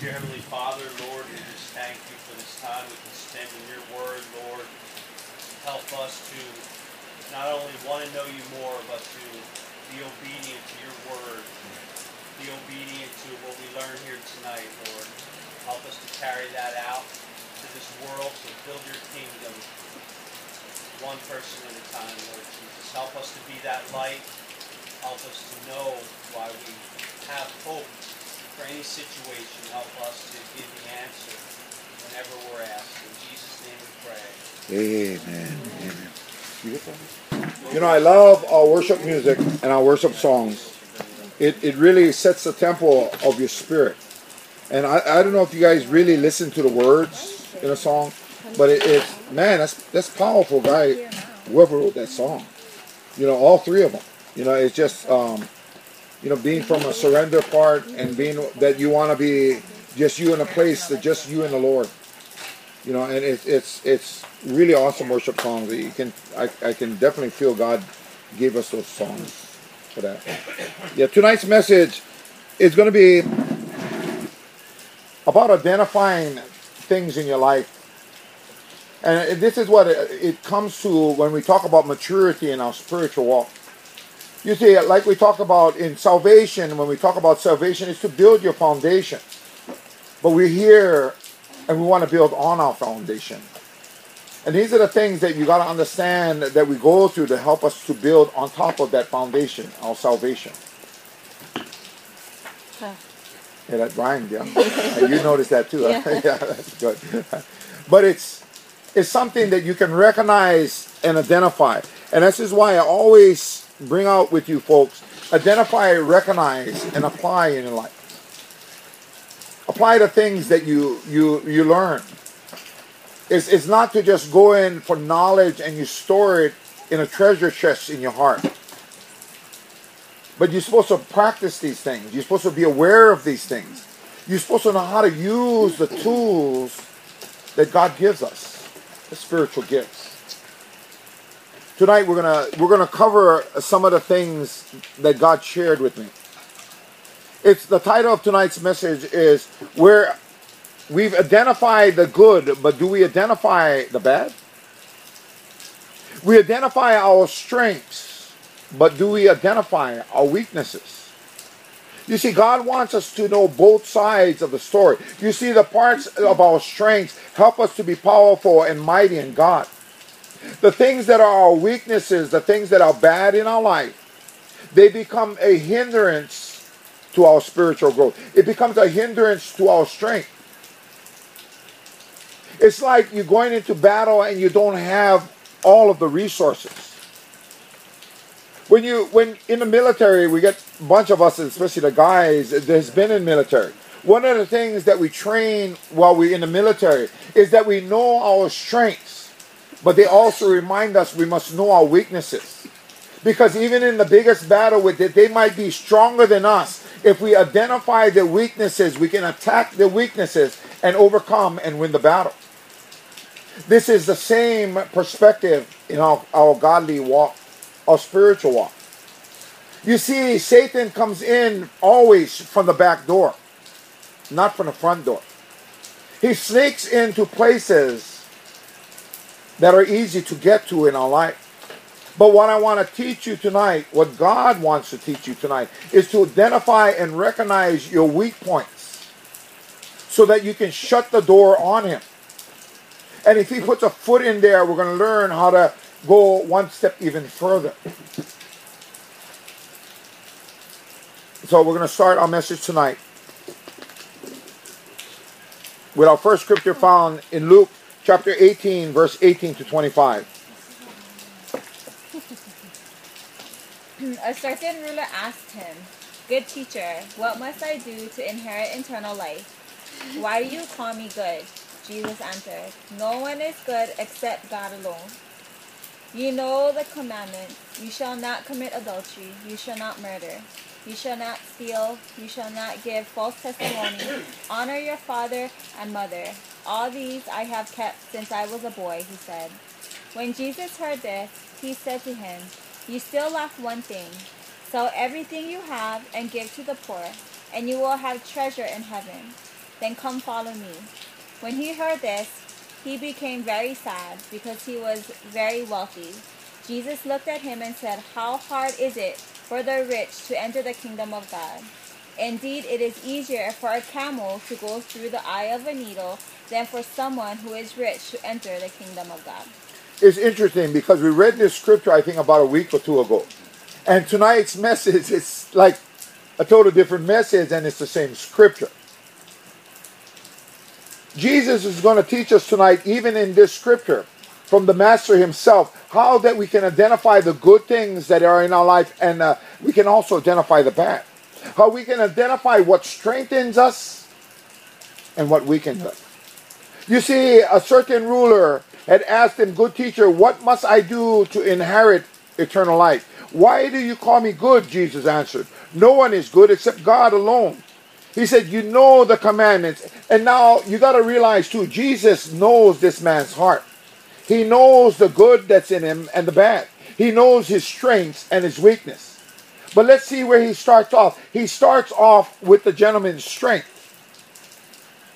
Dear Heavenly Father, Lord, we just thank you for this time we can spend in your word, Lord. Help us to not only want to know you more, but to be obedient to your word. Be obedient to what we learn here tonight, Lord. Help us to carry that out to this world to build your kingdom one person at a time, Lord Jesus. Help us to be that light. Help us to know why we have hope for any situation. Help us to give the answer whenever we're asked. In Jesus' name we pray. Amen. Amen. You? You know, I love our worship music and our worship songs. It, it really sets the tempo of your spirit. And I, I don't know if you guys really listen to the words in a song, but it, it's man, that's that's powerful, guy. Whoever wrote that song, you know, all three of them. You know, it's just um, you know, being from a surrender part and being that you want to be just you in a place that just you and the Lord. You know, and it's it's it's really awesome worship songs. That you can I, I can definitely feel God gave us those songs for that. Yeah, tonight's message is going to be about identifying things in your life. And this is what it, it comes to when we talk about maturity in our spiritual walk. You see, like we talk about in salvation, when we talk about salvation, is to build your foundation. But we're here and we want to build on our foundation. And these are the things that you got to understand that we go through to help us to build on top of that foundation, our salvation. Huh. Yeah, that rhymed, yeah. you noticed that too. Huh? Yeah. that's good. but it's it's something that you can recognize and identify. And this is why I always bring out with you folks identify, recognize, and apply in your life. Apply the things that you you you learn. It's, it's not to just go in for knowledge and you store it in a treasure chest in your heart. But you're supposed to practice these things. You're supposed to be aware of these things. You're supposed to know how to use the tools that God gives us, the spiritual gifts. Tonight we're gonna we're gonna cover some of the things that God shared with me. It's the title of tonight's message is where we've identified the good, but do we identify the bad? We identify our strengths, but do we identify our weaknesses? You see, God wants us to know both sides of the story. You see, the parts of our strengths help us to be powerful and mighty in God. The things that are our weaknesses, the things that are bad in our life, they become a hindrance to our spiritual growth. It becomes a hindrance to our strength. It's like you're going into battle and you don't have all of the resources. When you when in the military, we get a bunch of us, especially the guys that's been in military. One of the things that we train while we're in the military is that we know our strengths, but they also remind us we must know our weaknesses. Because even in the biggest battle with it, they might be stronger than us. If we identify their weaknesses, we can attack their weaknesses and overcome and win the battle. This is the same perspective in our, our godly walk, our spiritual walk. You see, Satan comes in always from the back door, not from the front door. He sneaks into places that are easy to get to in our life. But what I want to teach you tonight, what God wants to teach you tonight, is to identify and recognize your weak points so that you can shut the door on Him. And if He puts a foot in there, we're going to learn how to go one step even further. So we're going to start our message tonight with our first scripture found in Luke chapter 18, verse 18 to 25. A certain ruler asked him, Good teacher, what must I do to inherit eternal life? Why do you call me good? Jesus answered, No one is good except God alone. You know the commandments. You shall not commit adultery. You shall not murder. You shall not steal. You shall not give false testimony. Honor your father and mother. All these I have kept since I was a boy, he said. When Jesus heard this, he said to him, You still lack one thing. Sell everything you have and give to the poor, and you will have treasure in heaven. Then come follow me. When he heard this, he became very sad because he was very wealthy. Jesus looked at him and said, How hard is it for the rich to enter the kingdom of God? Indeed, it is easier for a camel to go through the eye of a needle than for someone who is rich to enter the kingdom of God. It's interesting because we read this scripture, I think, about a week or two ago. And tonight's message is like a total different message, and it's the same scripture. Jesus is going to teach us tonight, even in this scripture, from the Master himself, how that we can identify the good things that are in our life, and uh, we can also identify the bad. How we can identify what strengthens us and what weakens us. You see, a certain ruler had asked him, Good teacher, what must I do to inherit eternal life? Why do you call me good? Jesus answered. No one is good except God alone. He said, You know the commandments. And now you got to realize too, Jesus knows this man's heart. He knows the good that's in him and the bad. He knows his strengths and his weakness. But let's see where he starts off. He starts off with the gentleman's strength.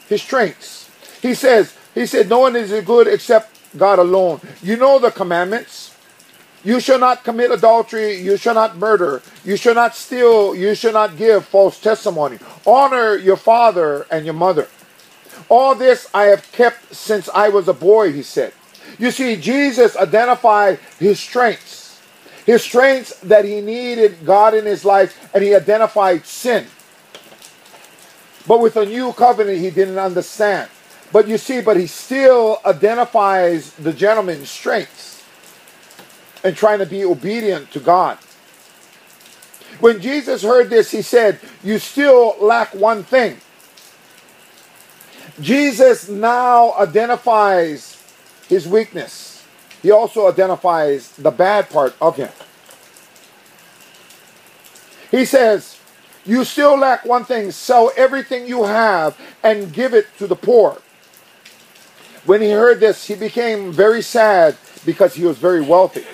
His strengths. He says, He said, No one is good except God alone. You know the commandments. You shall not commit adultery. You shall not murder. You shall not steal. You shall not give false testimony. Honor your father and your mother. All this I have kept since I was a boy, he said. You see, Jesus identified his strengths. His strengths that he needed God in his life, and he identified sin. But with a new covenant, he didn't understand. But you see, but he still identifies the gentleman's strengths and trying to be obedient to God. When Jesus heard this, he said, You still lack one thing. Jesus now identifies his weakness. He also identifies the bad part of him. He says, You still lack one thing. Sell everything you have and give it to the poor. When he heard this, he became very sad because he was very wealthy.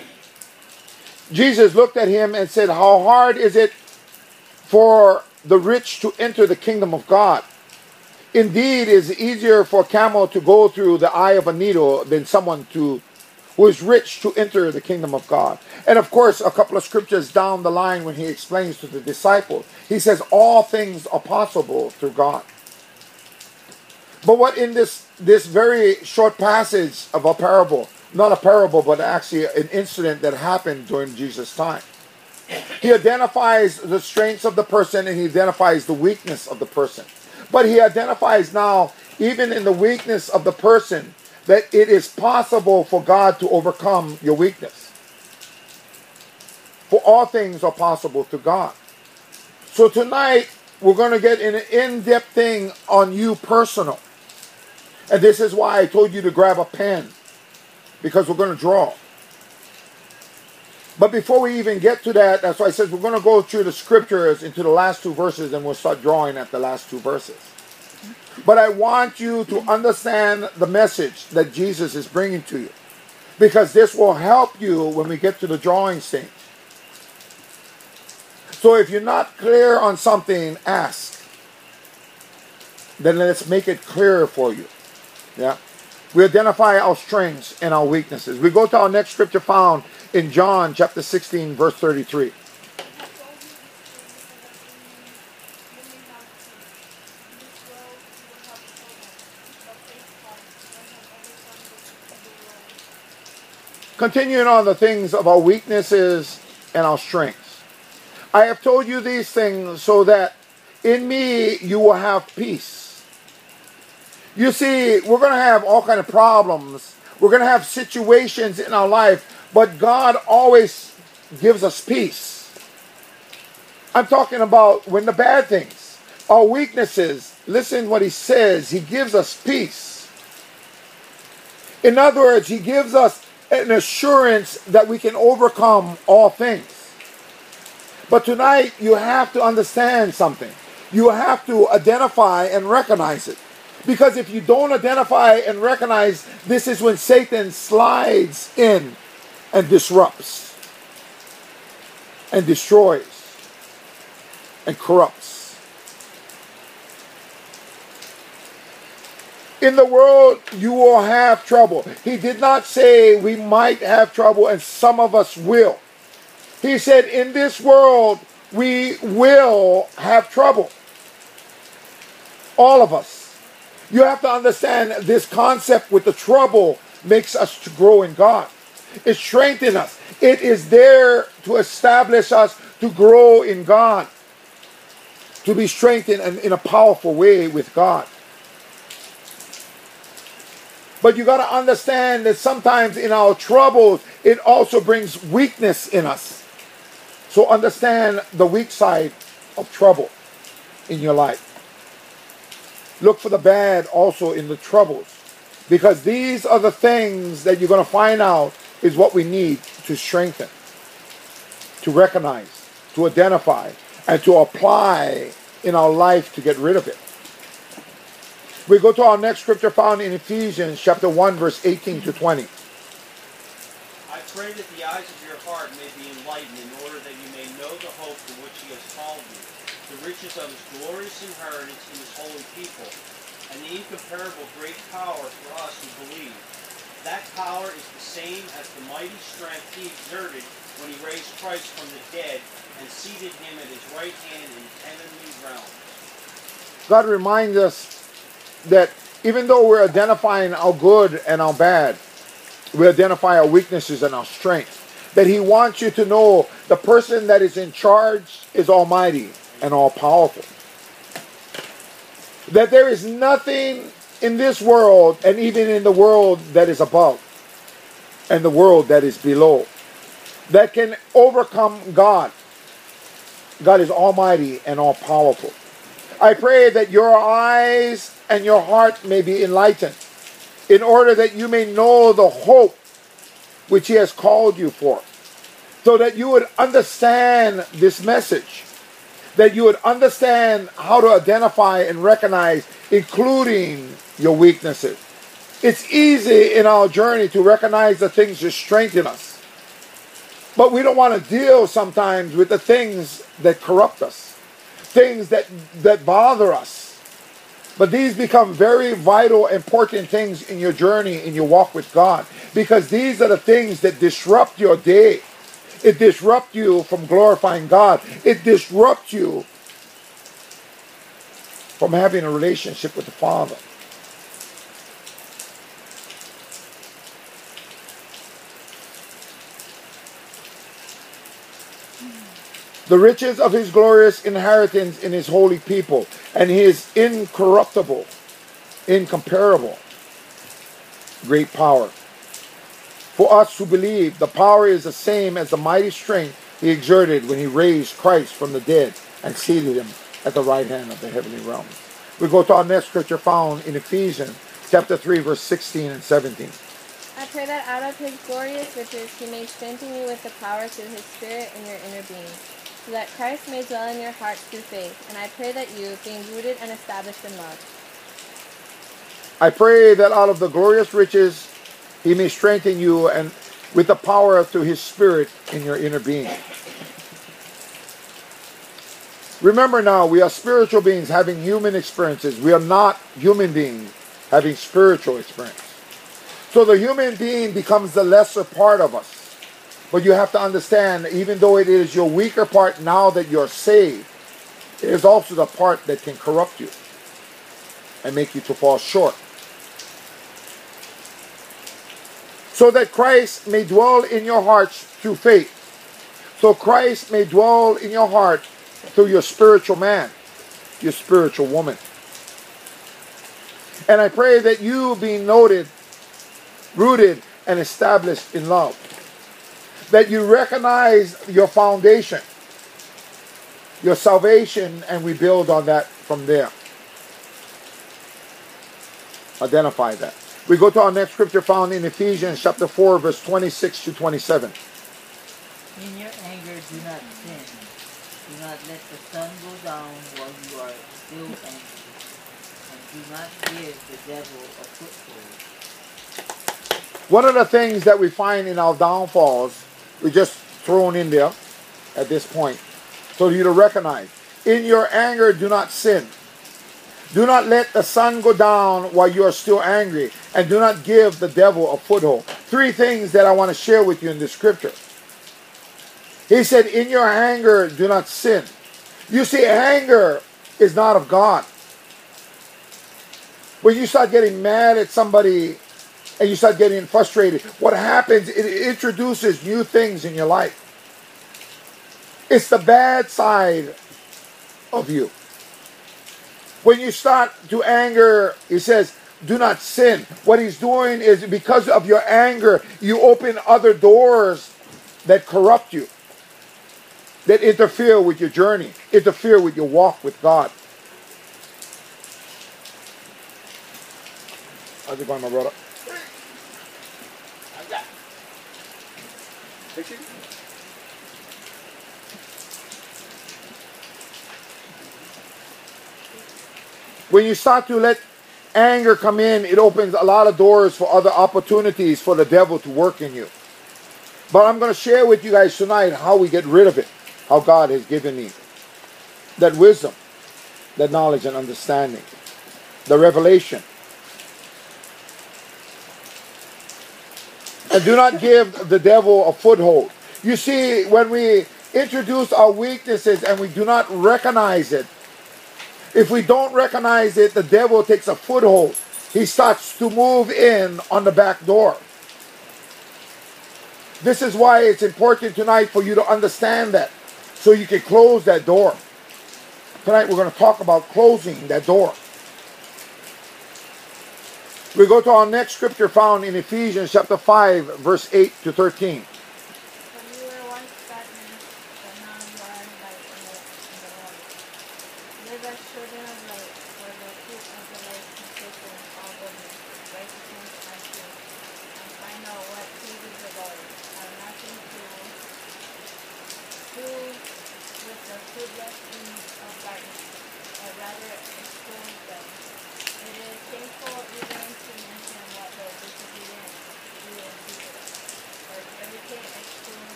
Jesus looked at him and said, How hard is it for the rich to enter the kingdom of God? Indeed, it is easier for a camel to go through the eye of a needle than someone to who is rich to enter the kingdom of God. And of course, a couple of scriptures down the line when he explains to the disciples, he says, All things are possible through God. But what in this this very short passage of a parable not a parable, but actually an incident that happened during Jesus' time. He identifies the strengths of the person and he identifies the weakness of the person. But he identifies now, even in the weakness of the person, that it is possible for God to overcome your weakness. For all things are possible to God. So tonight, we're going to get an in depth thing on you personal. And this is why I told you to grab a pen because we're going to draw. But before we even get to that, that's why I said we're going to go through the scriptures into the last two verses and we'll start drawing at the last two verses. But I want you to understand the message that Jesus is bringing to you because this will help you when we get to the drawing stage. So if you're not clear on something, ask. Then let's make it clearer for you. Yeah. We identify our strengths and our weaknesses. We go to our next scripture found in John chapter 16, verse 33. Continuing on the things of our weaknesses and our strengths. I have told you these things so that in me you will have peace. You see, we're going to have all kind of problems. We're going to have situations in our life, but God always gives us peace. I'm talking about when the bad things, our weaknesses, listen what he says, he gives us peace. In other words, he gives us an assurance that we can overcome all things. But tonight, you have to understand something. You have to identify and recognize it. Because if you don't identify and recognize, this is when Satan slides in and disrupts and destroys and corrupts. In the world, you will have trouble. He did not say we might have trouble and some of us will. He said, in this world, we will have trouble. All of us. You have to understand this concept with the trouble makes us to grow in God. It strengthens us. It is there to establish us to grow in God, to be strengthened in, in a powerful way with God. But you got to understand that sometimes in our troubles, it also brings weakness in us. So understand the weak side of trouble in your life. Look for the bad also in the troubles. Because these are the things that you're going to find out is what we need to strengthen, to recognize, to identify, and to apply in our life to get rid of it. We go to our next scripture found in Ephesians chapter 1, verse 18 to 20. I pray that the eyes of your heart may be enlightened in order that you may know the hope to which he has called you, the riches of his glorious inheritance in his holy people, and the incomparable great power for us who believe. That power is the same as the mighty strength he exerted when he raised Christ from the dead and seated him at his right hand in heavenly realms. God reminds us that even though we're identifying our good and our bad, we identify our weaknesses and our strengths. That He wants you to know the person that is in charge is almighty and all powerful. That there is nothing in this world and even in the world that is above and the world that is below that can overcome God. God is almighty and all powerful. I pray that your eyes and your heart may be enlightened in order that you may know the hope which He has called you for, so that you would understand this message, that you would understand how to identify and recognize, including your weaknesses. It's easy in our journey to recognize the things that strengthen us. But we don't want to deal sometimes with the things that corrupt us, things that, that bother us. But these become very vital, important things in your journey, in your walk with God, because these are the things that disrupt your day. It disrupts you from glorifying God. It disrupts you from having a relationship with the Father. the riches of his glorious inheritance in his holy people, and his incorruptible, incomparable, great power. For us who believe, the power is the same as the mighty strength he exerted when he raised Christ from the dead and seated him at the right hand of the heavenly realms. We go to our next scripture found in Ephesians chapter 3, verse 16 and 17. I pray that out of his glorious riches he may strengthen you with the power through his Spirit in your inner being so that Christ may dwell in your hearts through faith. And I pray that you, being rooted and established in love. I pray that out of the glorious riches he may strengthen you and with the power through his spirit in your inner being. Remember now, we are spiritual beings having human experiences. We are not human beings having spiritual experience. So the human being becomes the lesser part of us. But you have to understand, even though it is your weaker part now that you're saved, it is also the part that can corrupt you and make you to fall short. So that Christ may dwell in your hearts through faith. So Christ may dwell in your heart through your spiritual man, your spiritual woman. And I pray that you be noted, rooted, and established in love that you recognize your foundation, your salvation, and we build on that from there. Identify that. We go to our next scripture found in Ephesians chapter 4, verse 26 to 27. In your anger, do not sin. Do not let the sun go down while you are still angry. And do not give the devil a foothold. One of the things that we find in our downfalls we just thrown in there at this point. So you to recognize. In your anger, do not sin. Do not let the sun go down while you are still angry, and do not give the devil a foothold. Three things that I want to share with you in this scripture. He said, In your anger, do not sin. You see, anger is not of God. When you start getting mad at somebody and you start getting frustrated, what happens, it introduces new things in your life. It's the bad side of you. When you start to anger, he says, do not sin. What he's doing is because of your anger, you open other doors that corrupt you, that interfere with your journey, interfere with your walk with God. How's it going, my brother? When you start to let anger come in, it opens a lot of doors for other opportunities for the devil to work in you. But I'm going to share with you guys tonight how we get rid of it, how God has given me that wisdom, that knowledge and understanding, the revelation. And do not give the devil a foothold. You see, when we introduce our weaknesses and we do not recognize it, if we don't recognize it, the devil takes a foothold. He starts to move in on the back door. This is why it's important tonight for you to understand that so you can close that door. Tonight we're going to talk about closing that door. We go to our next scripture found in Ephesians chapter 5, verse 8 to 13.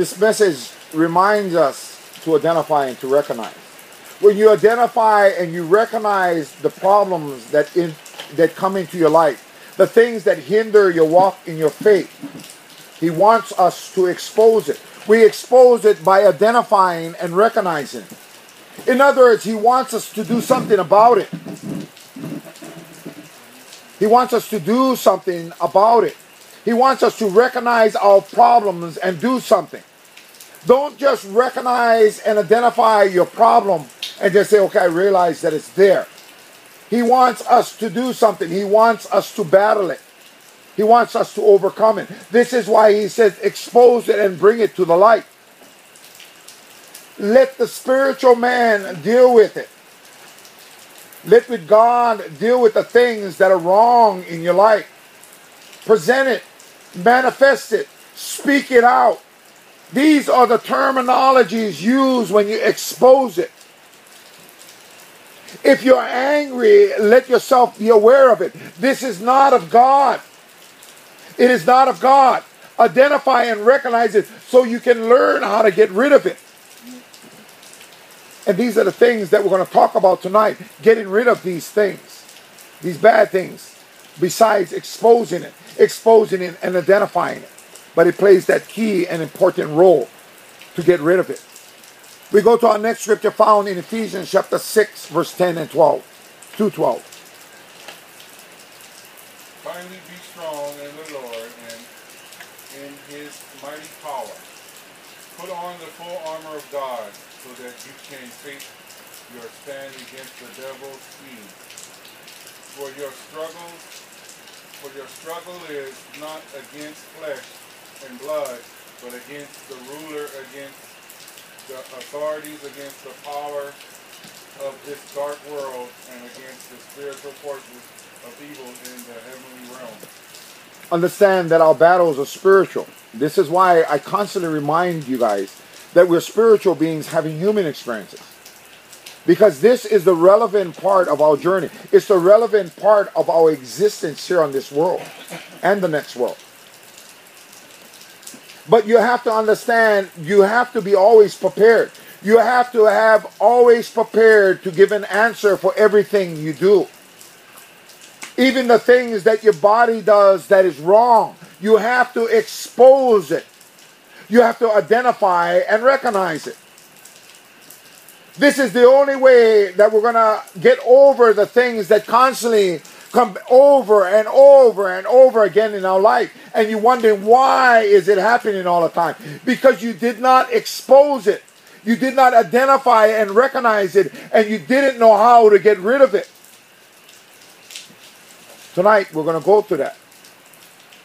This message reminds us to identify and to recognize. When you identify and you recognize the problems that in, that come into your life, the things that hinder your walk in your faith, he wants us to expose it. We expose it by identifying and recognizing. In other words, he wants us to do something about it. He wants us to do something about it. He wants us to recognize our problems and do something. Don't just recognize and identify your problem and just say, okay, I realize that it's there. He wants us to do something. He wants us to battle it. He wants us to overcome it. This is why he says, expose it and bring it to the light. Let the spiritual man deal with it. Let with God deal with the things that are wrong in your life. Present it, manifest it, speak it out. These are the terminologies used when you expose it. If you're angry, let yourself be aware of it. This is not of God. It is not of God. Identify and recognize it so you can learn how to get rid of it. And these are the things that we're going to talk about tonight getting rid of these things, these bad things, besides exposing it, exposing it, and identifying it but it plays that key and important role to get rid of it. We go to our next scripture found in Ephesians chapter 6, verse 10 and 12. 2 12. Finally be strong in the Lord and in his mighty power. Put on the full armor of God so that you can take your stand against the devil's schemes. For your struggle, for your struggle is not against flesh and blood, but against the ruler, against the authorities, against the power of this dark world, and against the spiritual forces of evil in the heavenly realm. Understand that our battles are spiritual. This is why I constantly remind you guys that we're spiritual beings having human experiences. Because this is the relevant part of our journey. It's the relevant part of our existence here on this world and the next world. But you have to understand, you have to be always prepared. You have to have always prepared to give an answer for everything you do. Even the things that your body does that is wrong, you have to expose it. You have to identify and recognize it. This is the only way that we're going to get over the things that constantly come over and over and over again in our life. And you're wondering why is it happening all the time? Because you did not expose it. You did not identify and recognize it, and you didn't know how to get rid of it. Tonight, we're going to go through that.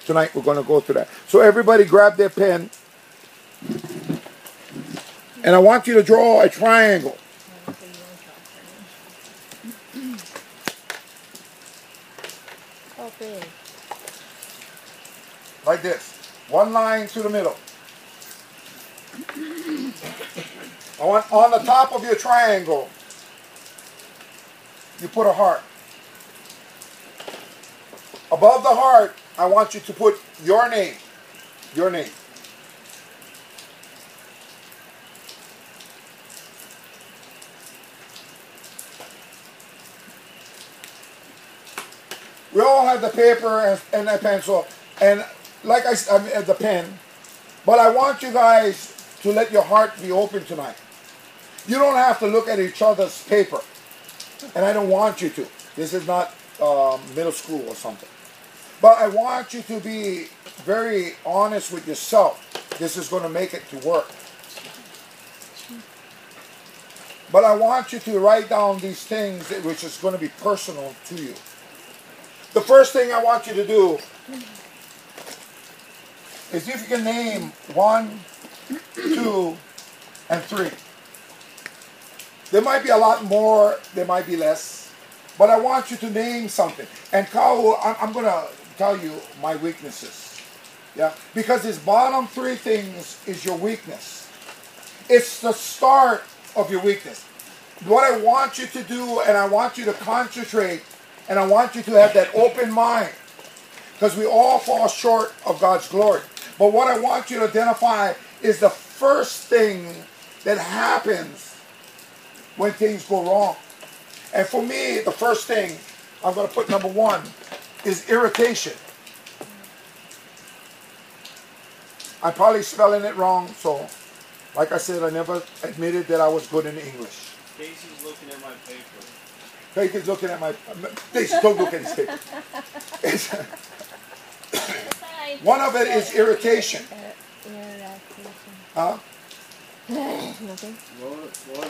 Tonight, we're going to go through that. So, everybody grab their pen. And I want you to draw a triangle. Like this. One line to the middle. Want on the top of your triangle, you put a heart. Above the heart, I want you to put your name. Your name. We all have the paper and, and a pencil, and like I, s- I mean, the pen. But I want you guys to let your heart be open tonight. You don't have to look at each other's paper, and I don't want you to. This is not um, middle school or something. But I want you to be very honest with yourself. This is going to make it to work. But I want you to write down these things which is going to be personal to you. The first thing I want you to do is if you can name one, two, and three. There might be a lot more, there might be less, but I want you to name something. And I'm, I'm going to tell you my weaknesses. Yeah, because these bottom three things is your weakness. It's the start of your weakness. What I want you to do, and I want you to concentrate, and I want you to have that open mind, because we all fall short of God's glory. But what I want you to identify is the first thing that happens when things go wrong. And for me, the first thing I'm going to put number one is irritation. I'm probably spelling it wrong, so like I said, I never admitted that I was good in English. Casey's looking at my paper. Craig is looking at my. Please don't look at his paper. One of it is irritation. Irritation. Huh? Nothing.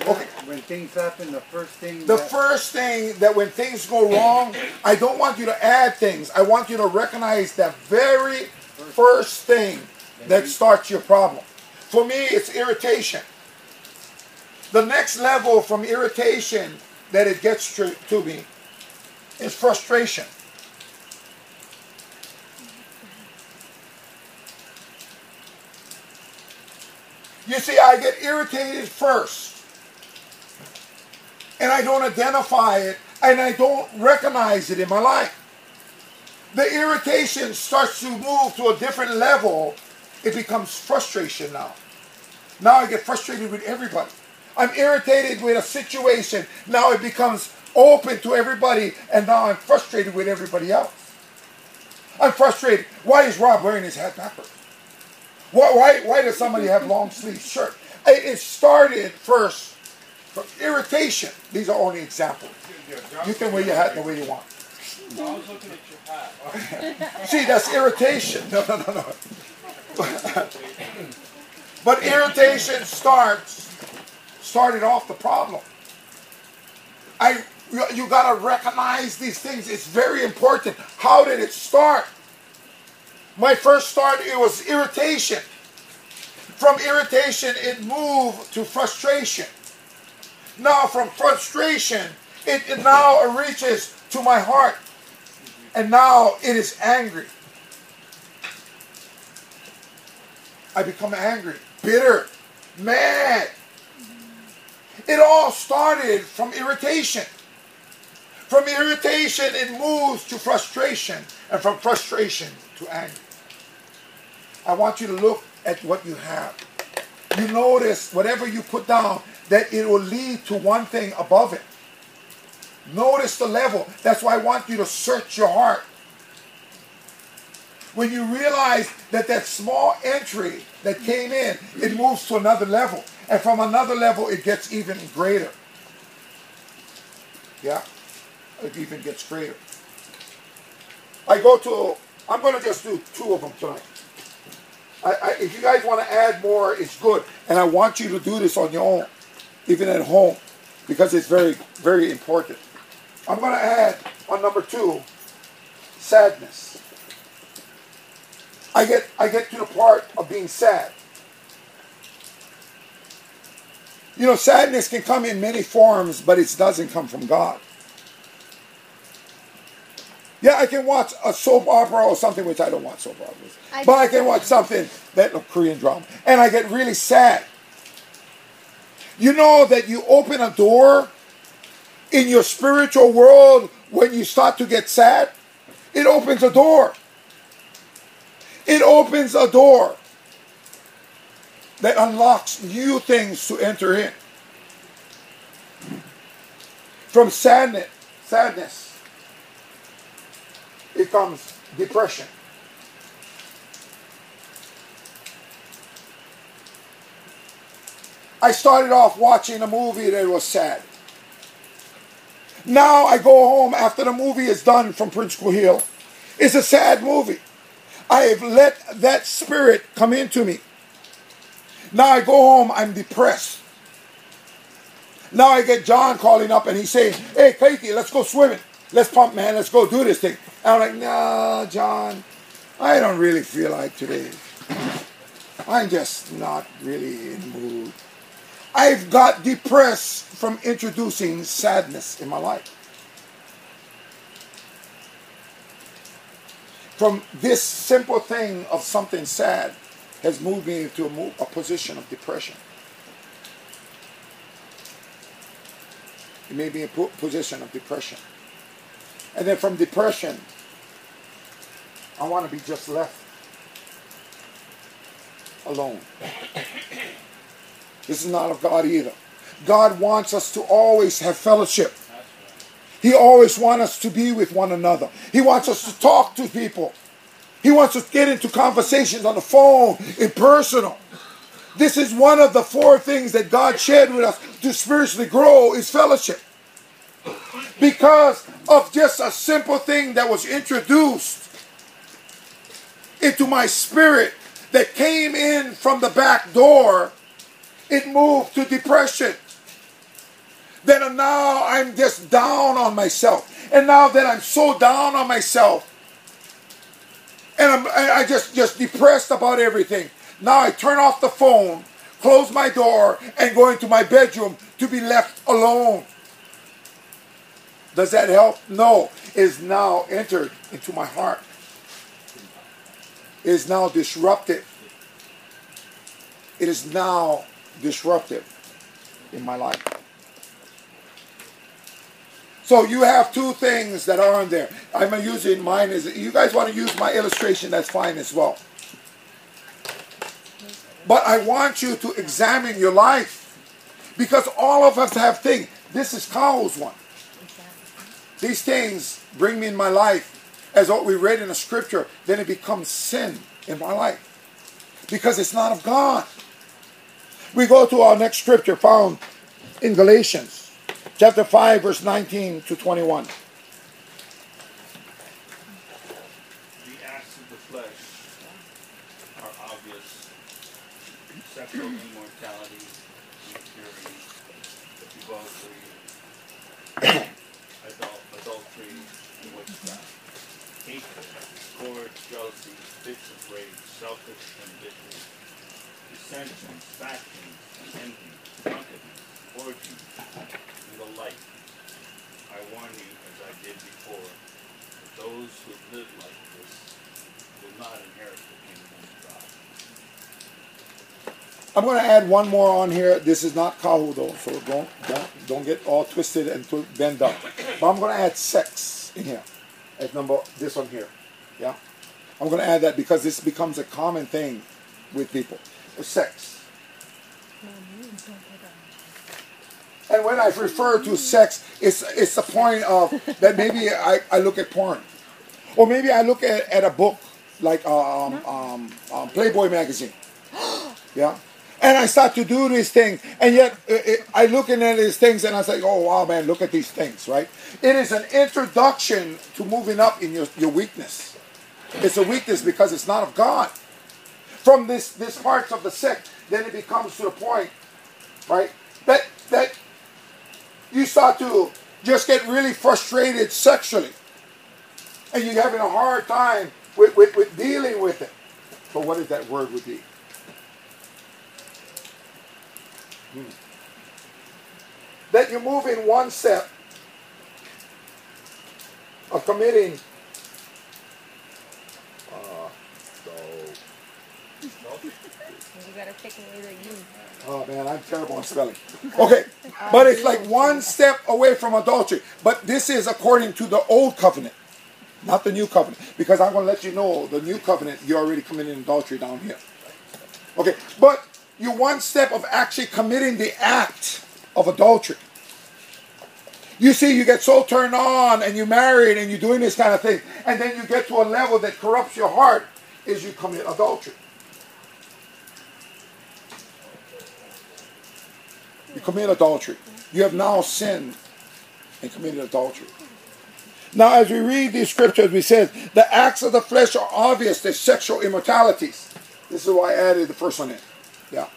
Okay. When things happen, the first thing. The first thing that when things go wrong, I don't want you to add things. I want you to recognize that very first thing that starts your problem. For me, it's irritation. The next level from irritation that it gets to, to me is frustration. You see, I get irritated first and I don't identify it and I don't recognize it in my life. The irritation starts to move to a different level. It becomes frustration now. Now I get frustrated with everybody. I'm irritated with a situation. Now it becomes open to everybody, and now I'm frustrated with everybody else. I'm frustrated. Why is Rob wearing his hat backwards? Why, why, why does somebody have long sleeve shirt? It, started first from irritation. These are only examples. You can wear your hat the way you want. I was looking at your hat. See, that's irritation. No, no, no, no. but irritation starts started off the problem. I you got to recognize these things. It's very important. How did it start? My first start it was irritation. From irritation it moved to frustration. Now from frustration it, it now reaches to my heart. And now it is angry. I become angry, bitter, mad. It all started from irritation. From irritation, it moves to frustration, and from frustration to anger. I want you to look at what you have. You notice whatever you put down, that it will lead to one thing above it. Notice the level. That's why I want you to search your heart. When you realize that that small entry that came in, it moves to another level. And from another level, it gets even greater. Yeah, it even gets greater. I go to, I'm going to just do two of them tonight. I, I, if you guys want to add more, it's good. And I want you to do this on your own, even at home, because it's very, very important. I'm going to add on number two, sadness. I get, I get to the part of being sad. You know, sadness can come in many forms, but it doesn't come from God. Yeah, I can watch a soap opera or something, which I don't watch soap operas. I but I can watch something that a Korean drama, and I get really sad. You know that you open a door in your spiritual world when you start to get sad. It opens a door. It opens a door that unlocks new things to enter in. From sadness, sadness, it comes depression. I started off watching a movie that was sad. Now I go home after the movie is done from Prince Hill. It's a sad movie. I have let that spirit come into me. Now I go home, I'm depressed. Now I get John calling up and he's saying, Hey, Katie, let's go swimming. Let's pump, man. Let's go do this thing. I'm like, No, John, I don't really feel like today. I'm just not really in the mood. I've got depressed from introducing sadness in my life. From this simple thing of something sad has moved me into a, a position of depression. It made me a po- position of depression. And then from depression, I want to be just left alone. This is not of God either. God wants us to always have fellowship. He always wants us to be with one another. He wants us to talk to people. He wants us to get into conversations on the phone, in personal. This is one of the four things that God shared with us to spiritually grow is fellowship. Because of just a simple thing that was introduced into my spirit that came in from the back door, it moved to depression. Then now I'm just down on myself. And now that I'm so down on myself, and I'm I just just depressed about everything. Now I turn off the phone, close my door, and go into my bedroom to be left alone. Does that help? No. It is now entered into my heart. Is now disruptive. It is now disruptive in my life. So you have two things that are in there. I'm using mine as you guys want to use my illustration, that's fine as well. But I want you to examine your life. Because all of us have things. This is Kyle's one. These things bring me in my life as what we read in the scripture, then it becomes sin in my life. Because it's not of God. We go to our next scripture found in Galatians chapter 5, verse 19 to 21. The acts of the flesh are obvious. Sexual immortality, impurity, debauchery, adul- adultery, and witchcraft. Hatred, discord, jealousy, selfish ambition, envy, drunkenness, and the like. I warn you, as I did before, that those who live like this will not inherit the kingdom of God. I'm going to add one more on here. This is not Kahu though, so don't don't don't get all twisted and bend up. But I'm going to add sex in here as number this one here. Yeah, I'm going to add that because this becomes a common thing with people. Sex. And when I refer to sex, it's it's the point of that maybe I, I look at porn. Or maybe I look at, at a book like um, um, um, Playboy magazine. Yeah. And I start to do these things, and yet uh, uh, I looking at these things, and I say, "Oh wow, man, look at these things!" Right? It is an introduction to moving up in your, your weakness. It's a weakness because it's not of God. From this this parts of the sick, then it becomes to the point, right? That that you start to just get really frustrated sexually, and you're having a hard time with, with, with dealing with it. But what is that word would be? Hmm. That you move in one step of committing. Uh, so, You gotta you. oh man, I'm terrible on spelling. Okay, but it's like one step away from adultery. But this is according to the old covenant, not the new covenant. Because I'm going to let you know the new covenant, you're already committing adultery down here. Okay, but you're one step of actually committing the act of adultery. You see, you get so turned on and you're married and you're doing this kind of thing, and then you get to a level that corrupts your heart, is you commit adultery. You commit adultery. You have now sinned and committed adultery. Now, as we read these scriptures, we said the acts of the flesh are obvious. They're sexual immortalities. This is why I added the first one in. Yeah.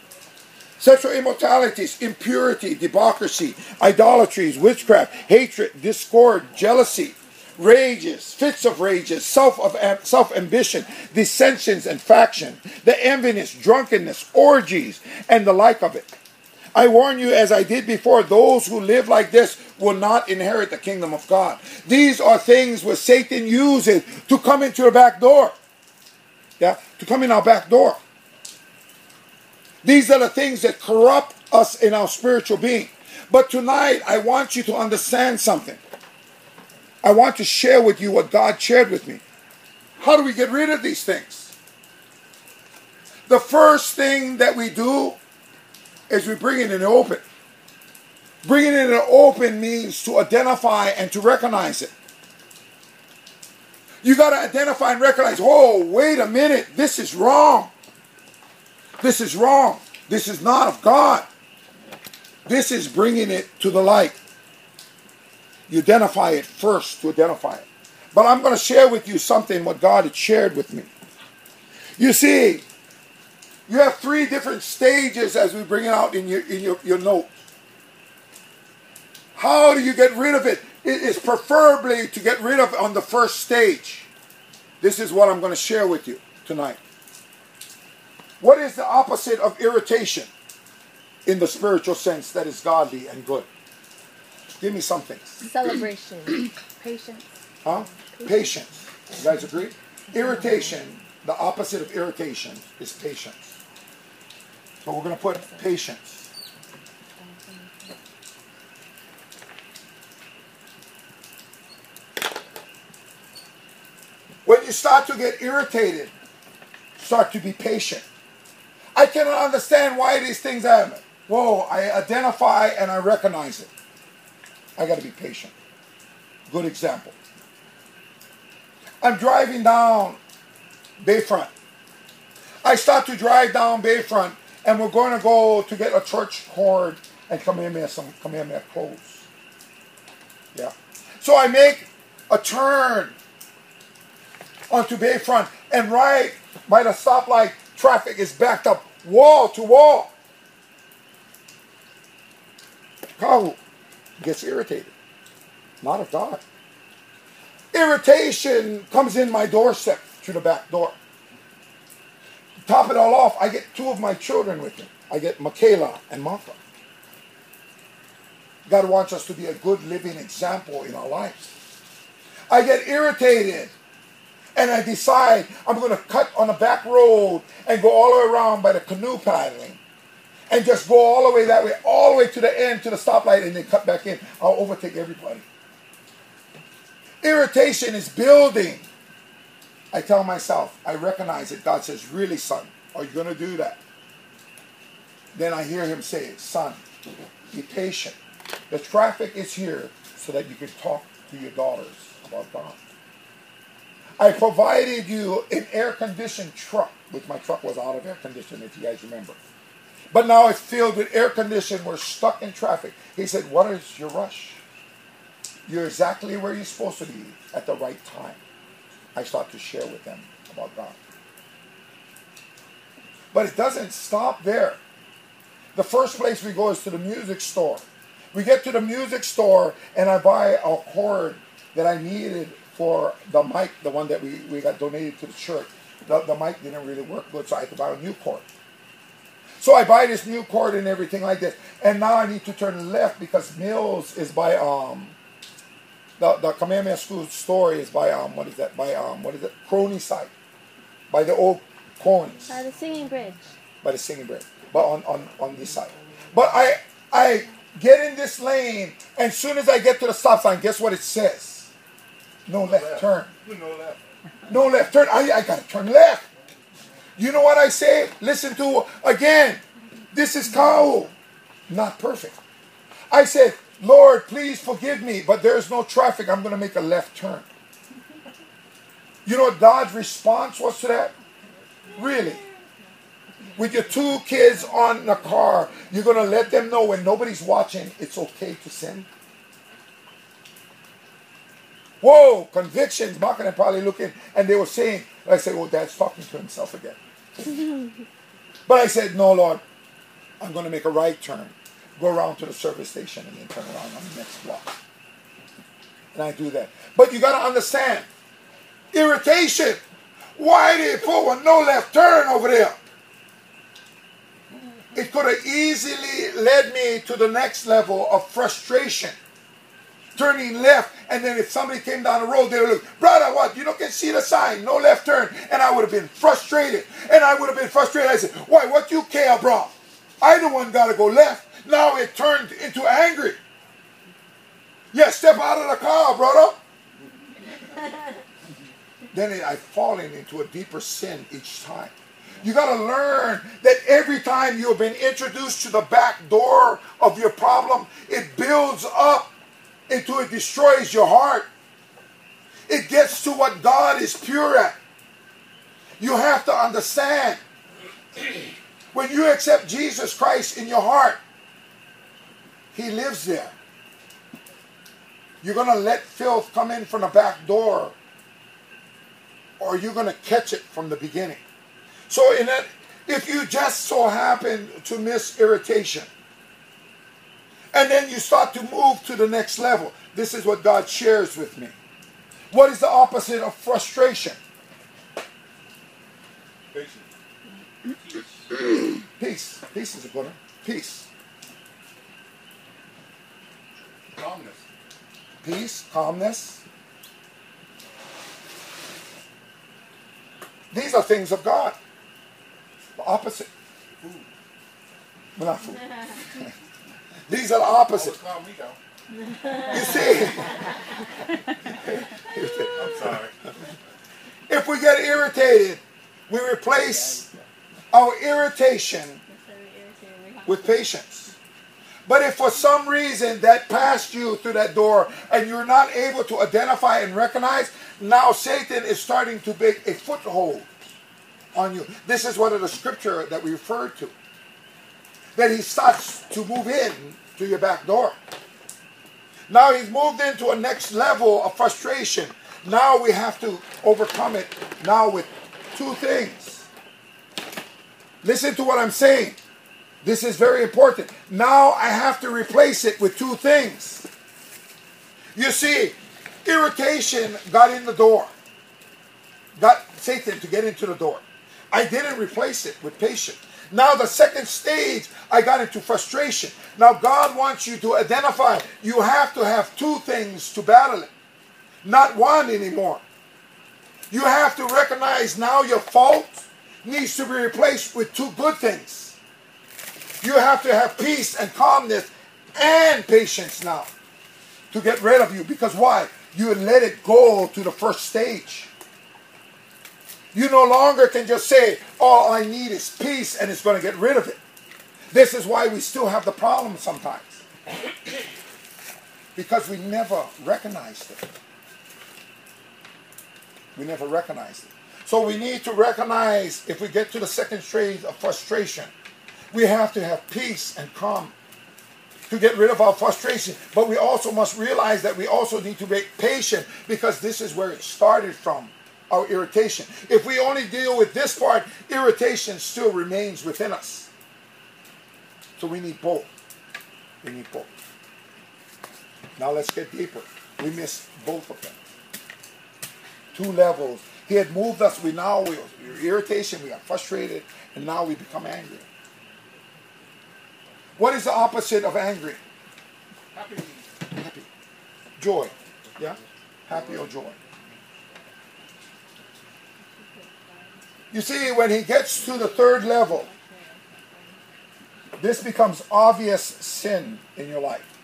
Sexual immortalities, impurity, debauchery, idolatries, witchcraft, hatred, discord, jealousy, rages, fits of rages, self of self ambition, dissensions and faction, the enviness, drunkenness, orgies, and the like of it. I warn you, as I did before, those who live like this will not inherit the kingdom of God. These are things where Satan uses to come into your back door. Yeah, to come in our back door. These are the things that corrupt us in our spiritual being. But tonight, I want you to understand something. I want to share with you what God shared with me. How do we get rid of these things? The first thing that we do is we bring it in the open. Bringing it in the open means to identify and to recognize it. You got to identify and recognize, oh, wait a minute, this is wrong. This is wrong. This is not of God. This is bringing it to the light. You identify it first to identify it. But I'm going to share with you something what God had shared with me. You see, you have three different stages as we bring it out in your in your, your note. How do you get rid of it? It is preferably to get rid of it on the first stage. This is what I'm going to share with you tonight. What is the opposite of irritation in the spiritual sense that is godly and good? Give me something. Celebration. Patience. Huh? Patience. You guys agree? Irritation, the opposite of irritation is patience. So we're going to put patience. When you start to get irritated, start to be patient. I cannot understand why these things happen. Whoa, I identify and I recognize it. I got to be patient. Good example. I'm driving down Bayfront. I start to drive down Bayfront, and we're going to go to get a church horn and come in there some come in there clothes. Yeah. So I make a turn onto Bayfront, and right by the stoplight, traffic is backed up wall to wall. Car gets irritated. Not of God. Irritation comes in my doorstep through the back door. To top it all off, I get two of my children with me. I get Michaela and Martha. God wants us to be a good living example in our lives. I get irritated and I decide I'm going to cut on the back road and go all the way around by the canoe paddling and just go all the way that way, all the way to the end, to the stoplight, and then cut back in. I'll overtake everybody. Irritation is building. I tell myself, I recognize it. God says, really, son, Are you going to do that? Then I hear him say, Son, be patient. The traffic is here so that you can talk to your daughters about God. I provided you an air conditioned truck, which my truck was out of air conditioning, if you guys remember. But now it's filled with air conditioning. We're stuck in traffic. He said, What is your rush? You're exactly where you're supposed to be at the right time. I start to share with them about God. But it doesn't stop there. The first place we go is to the music store. We get to the music store and I buy a cord that I needed for the mic, the one that we, we got donated to the church. The, the mic didn't really work good, so I had to buy a new cord. So I buy this new cord and everything like this. And now I need to turn left because Mills is by um the the Kamehameha School story is by um what is that? By um what is it? Crony side. By the old coins. By the singing bridge. By the singing bridge But on, on, on this side. But I I get in this lane and as soon as I get to the stop sign, guess what it says? No left turn. You know that. No left turn. I, I gotta turn left. You know what I say? Listen to again. This is Kahu. Not perfect. I said, Lord, please forgive me, but there's no traffic. I'm gonna make a left turn. You know what God's response was to that? Really? With your two kids on the car, you're gonna let them know when nobody's watching it's okay to sin? Whoa, convictions. Mark and I probably looking, and they were saying, I said, well, dad's talking to himself again. but I said, no, Lord, I'm going to make a right turn, go around to the service station, and then turn around on the next block. And I do that. But you got to understand, irritation. Why did he put a no left turn over there? It could have easily led me to the next level of frustration turning left, and then if somebody came down the road, they would look, brother, what? You don't can see the sign, no left turn. And I would have been frustrated. And I would have been frustrated. I said, why, what you care, bro? I the one gotta go left. Now it turned into angry. Yeah, step out of the car, brother. then it, I've fallen into a deeper sin each time. You got to learn that every time you've been introduced to the back door of your problem, it builds up until it destroys your heart. It gets to what God is pure at. You have to understand when you accept Jesus Christ in your heart, He lives there. You're going to let filth come in from the back door, or you're going to catch it from the beginning. So, in that, if you just so happen to miss irritation, and then you start to move to the next level. This is what God shares with me. What is the opposite of frustration? Patience. Peace. Peace is a good one. Peace. Calmness. Peace, calmness. These are things of God. The opposite. Food. Well, not food. These are the opposite. Calm me down. You see, I'm sorry. if we get irritated, we replace our irritation with patience. But if for some reason that passed you through that door and you're not able to identify and recognize, now Satan is starting to make a foothold on you. This is one of the scripture that we referred to. That he starts to move in to your back door. Now he's moved into a next level of frustration. Now we have to overcome it now with two things. Listen to what I'm saying. This is very important. Now I have to replace it with two things. You see, irritation got in the door, got Satan to get into the door. I didn't replace it with patience. Now, the second stage, I got into frustration. Now, God wants you to identify you have to have two things to battle it, not one anymore. You have to recognize now your fault needs to be replaced with two good things. You have to have peace and calmness and patience now to get rid of you. Because why? You let it go to the first stage. You no longer can just say, all I need is peace and it's going to get rid of it. This is why we still have the problem sometimes. because we never recognized it. We never recognized it. So we need to recognize if we get to the second stage of frustration, we have to have peace and calm to get rid of our frustration. But we also must realize that we also need to be patient because this is where it started from our irritation. If we only deal with this part, irritation still remains within us. So we need both. We need both. Now let's get deeper. We miss both of them. Two levels. He had moved us. We now we irritation. We are frustrated, and now we become angry. What is the opposite of angry? Happy. Happy. Joy. Yeah? Happy or joy. You see, when he gets to the third level, this becomes obvious sin in your life.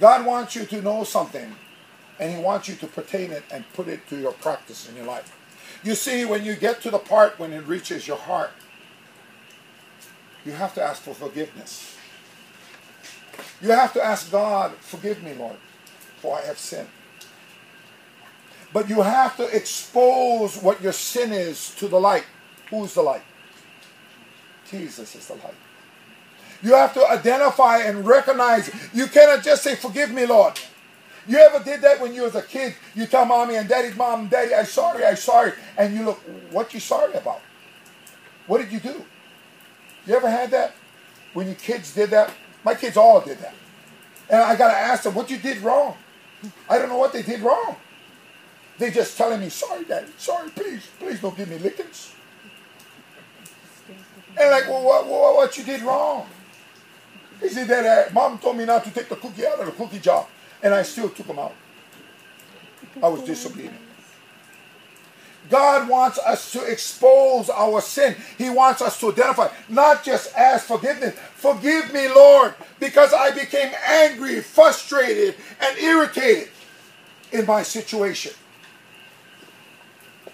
God wants you to know something, and He wants you to pertain it and put it to your practice in your life. You see, when you get to the part when it reaches your heart, you have to ask for forgiveness. You have to ask God, forgive me, Lord, for I have sinned. But you have to expose what your sin is to the light. Who's the light? Jesus is the light. You have to identify and recognize. You cannot just say, forgive me, Lord. You ever did that when you was a kid? You tell mommy and daddy, mom, daddy, I'm sorry, I'm sorry. And you look, what you sorry about? What did you do? You ever had that? When your kids did that? My kids all did that. And I got to ask them, what you did wrong? I don't know what they did wrong. They just telling me, sorry, daddy, sorry, please, please don't give me lickings. And like, well, what, what, what you did wrong? He said that uh, mom told me not to take the cookie out of the cookie jar, and I still took them out. I was disobedient. God wants us to expose our sin. He wants us to identify, not just ask forgiveness. Forgive me, Lord, because I became angry, frustrated, and irritated in my situation.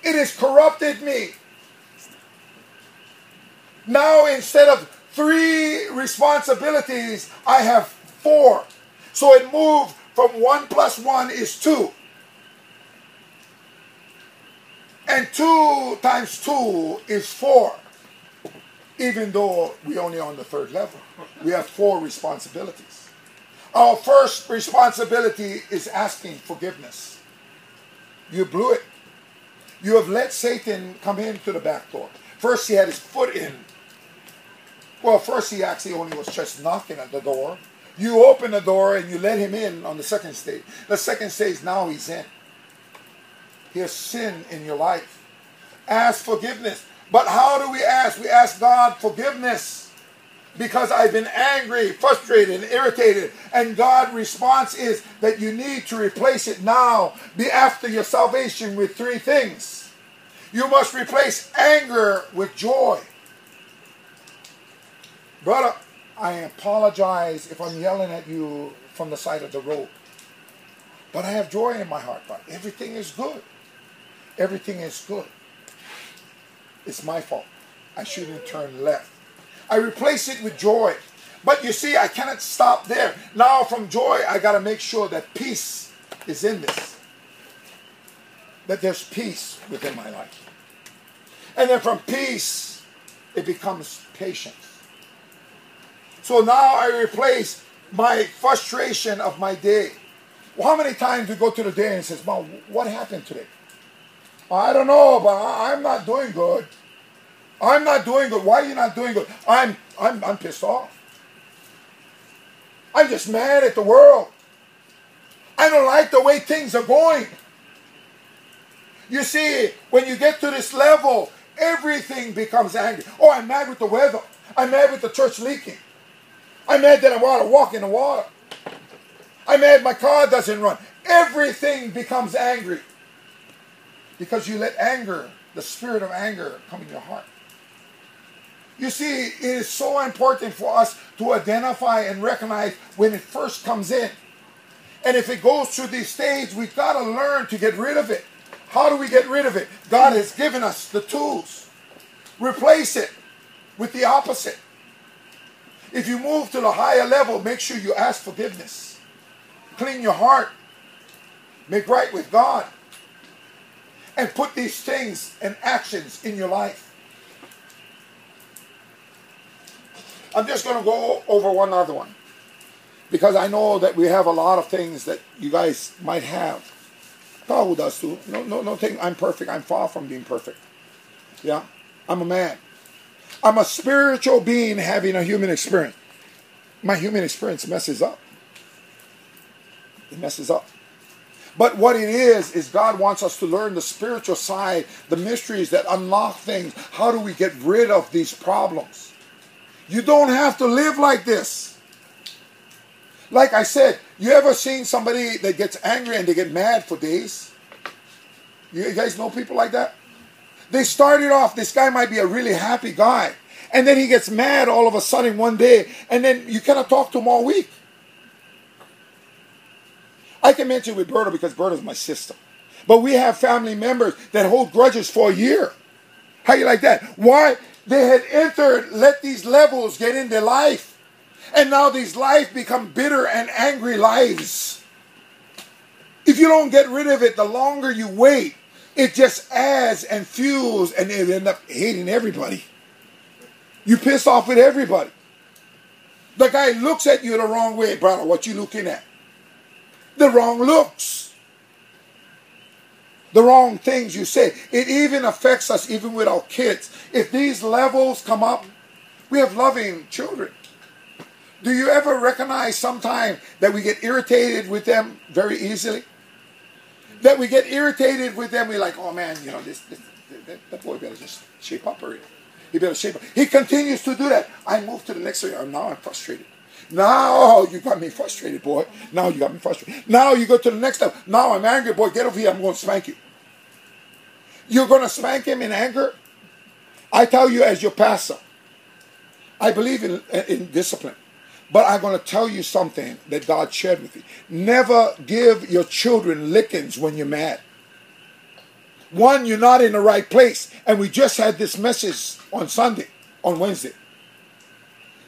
It has corrupted me. Now, instead of three responsibilities, I have four. So it moved from one plus one is two. And two times two is four. Even though we only on the third level, we have four responsibilities. Our first responsibility is asking forgiveness. You blew it. You have let Satan come into the back door. First, he had his foot in. Well, first, he actually only was just knocking at the door. You open the door and you let him in on the second stage. The second stage, now he's in. Has sin in your life. Ask forgiveness. But how do we ask? We ask God forgiveness because I've been angry, frustrated, and irritated. And God's response is that you need to replace it now, be after your salvation with three things. You must replace anger with joy. Brother, I apologize if I'm yelling at you from the side of the road. But I have joy in my heart, but everything is good. Everything is good. It's my fault. I shouldn't turn left. I replace it with joy. But you see, I cannot stop there. Now, from joy, I got to make sure that peace is in this. That there's peace within my life. And then from peace, it becomes patience. So now I replace my frustration of my day. Well, how many times we go to the day and says, Mom, what happened today? I don't know, but I- I'm not doing good. I'm not doing good. Why are you not doing good? I'm I'm I'm pissed off. I'm just mad at the world. I don't like the way things are going. You see, when you get to this level, everything becomes angry. Oh, I'm mad with the weather. I'm mad with the church leaking. I'm mad that I want to walk in the water. I'm mad my car doesn't run. Everything becomes angry because you let anger, the spirit of anger, come in your heart. You see, it is so important for us to identify and recognize when it first comes in. And if it goes through this stage, we've got to learn to get rid of it. How do we get rid of it? God has given us the tools. Replace it with the opposite. If you move to the higher level, make sure you ask forgiveness. Clean your heart. Make right with God. And put these things and actions in your life. I'm just going to go over one other one. Because I know that we have a lot of things that you guys might have. Kahu does too. No, no, no thing. I'm perfect. I'm far from being perfect. Yeah, I'm a man. I'm a spiritual being having a human experience. My human experience messes up. It messes up. But what it is, is God wants us to learn the spiritual side, the mysteries that unlock things. How do we get rid of these problems? You don't have to live like this. Like I said, you ever seen somebody that gets angry and they get mad for days? You guys know people like that? They started off, this guy might be a really happy guy. And then he gets mad all of a sudden one day, and then you cannot talk to him all week. I can mention with Berta because Berta's my sister. But we have family members that hold grudges for a year. How you like that? Why? They had entered, let these levels get in their life. And now these lives become bitter and angry lives. If you don't get rid of it, the longer you wait, it just adds and fuels and they end up hating everybody. You piss off with everybody. The guy looks at you the wrong way, brother. What you looking at? The wrong looks. The wrong things you say. It even affects us, even with our kids. If these levels come up, we have loving children. Do you ever recognize sometime that we get irritated with them very easily? That we get irritated with them, we're like, oh man, you know, this, this that, that boy better just shape up or He better shape up. He continues to do that. I move to the next area. Now I'm frustrated. Now you got me frustrated, boy. Now you got me frustrated. Now you go to the next step. Now I'm angry, boy. Get over here. I'm going to spank you. You're going to spank him in anger? I tell you as your pastor, I believe in, in discipline. But I'm going to tell you something that God shared with you. Never give your children lickings when you're mad. One, you're not in the right place. And we just had this message on Sunday, on Wednesday.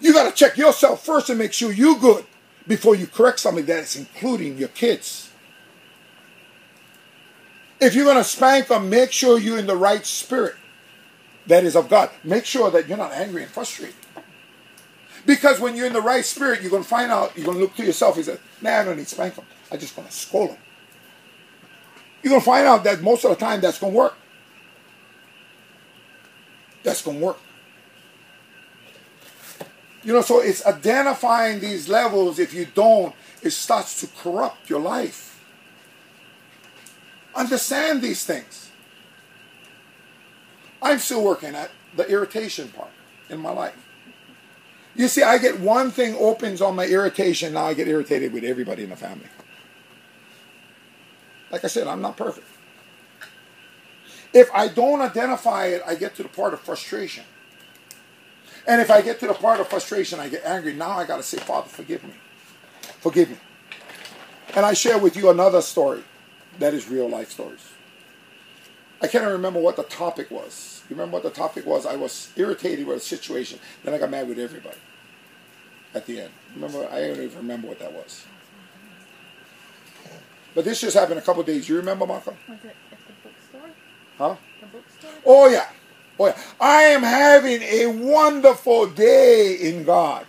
You got to check yourself first and make sure you're good before you correct something that is including your kids. If you're going to spank them, make sure you're in the right spirit that is of God. Make sure that you're not angry and frustrated. Because when you're in the right spirit, you're going to find out, you're going to look to yourself and say, nah, I don't need to spank them. I just want to scold them. You're going to find out that most of the time that's going to work. That's going to work. You know, so it's identifying these levels. If you don't, it starts to corrupt your life. Understand these things. I'm still working at the irritation part in my life. You see, I get one thing opens on my irritation, now I get irritated with everybody in the family. Like I said, I'm not perfect. If I don't identify it, I get to the part of frustration. And if I get to the part of frustration, I get angry. Now I got to say, Father, forgive me. Forgive me. And I share with you another story that is real life stories. I can't remember what the topic was. You remember what the topic was? I was irritated with a situation. Then I got mad with everybody at the end. Remember? I don't even remember what that was. But this just happened a couple days. You remember, Marco? Was it at the bookstore? Huh? The bookstore? Oh yeah. Oh yeah. I am having a wonderful day in God.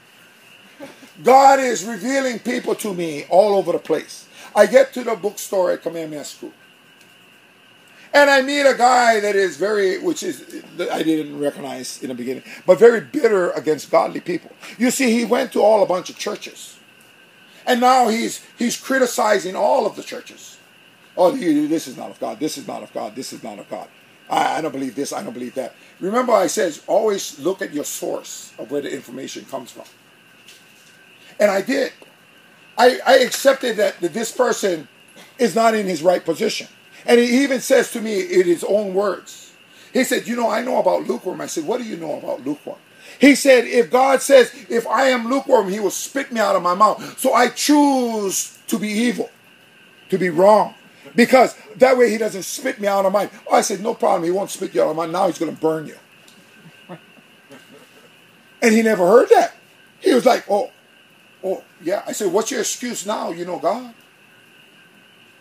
God is revealing people to me all over the place. I get to the bookstore at Kamehameha School. And I meet a guy that is very, which is, I didn't recognize in the beginning, but very bitter against godly people. You see, he went to all a bunch of churches. And now he's, he's criticizing all of the churches. Oh, this is not of God. This is not of God. This is not of God. I, I don't believe this. I don't believe that. Remember, I says always look at your source of where the information comes from. And I did. I, I accepted that, that this person is not in his right position. And he even says to me in his own words, he said, You know, I know about lukewarm. I said, What do you know about lukewarm? He said, If God says, If I am lukewarm, he will spit me out of my mouth. So I choose to be evil, to be wrong. Because that way he doesn't spit me out of mine. I said, no problem. He won't spit you out of mine. Now he's going to burn you. And he never heard that. He was like, oh, oh, yeah. I said, what's your excuse now? You know God.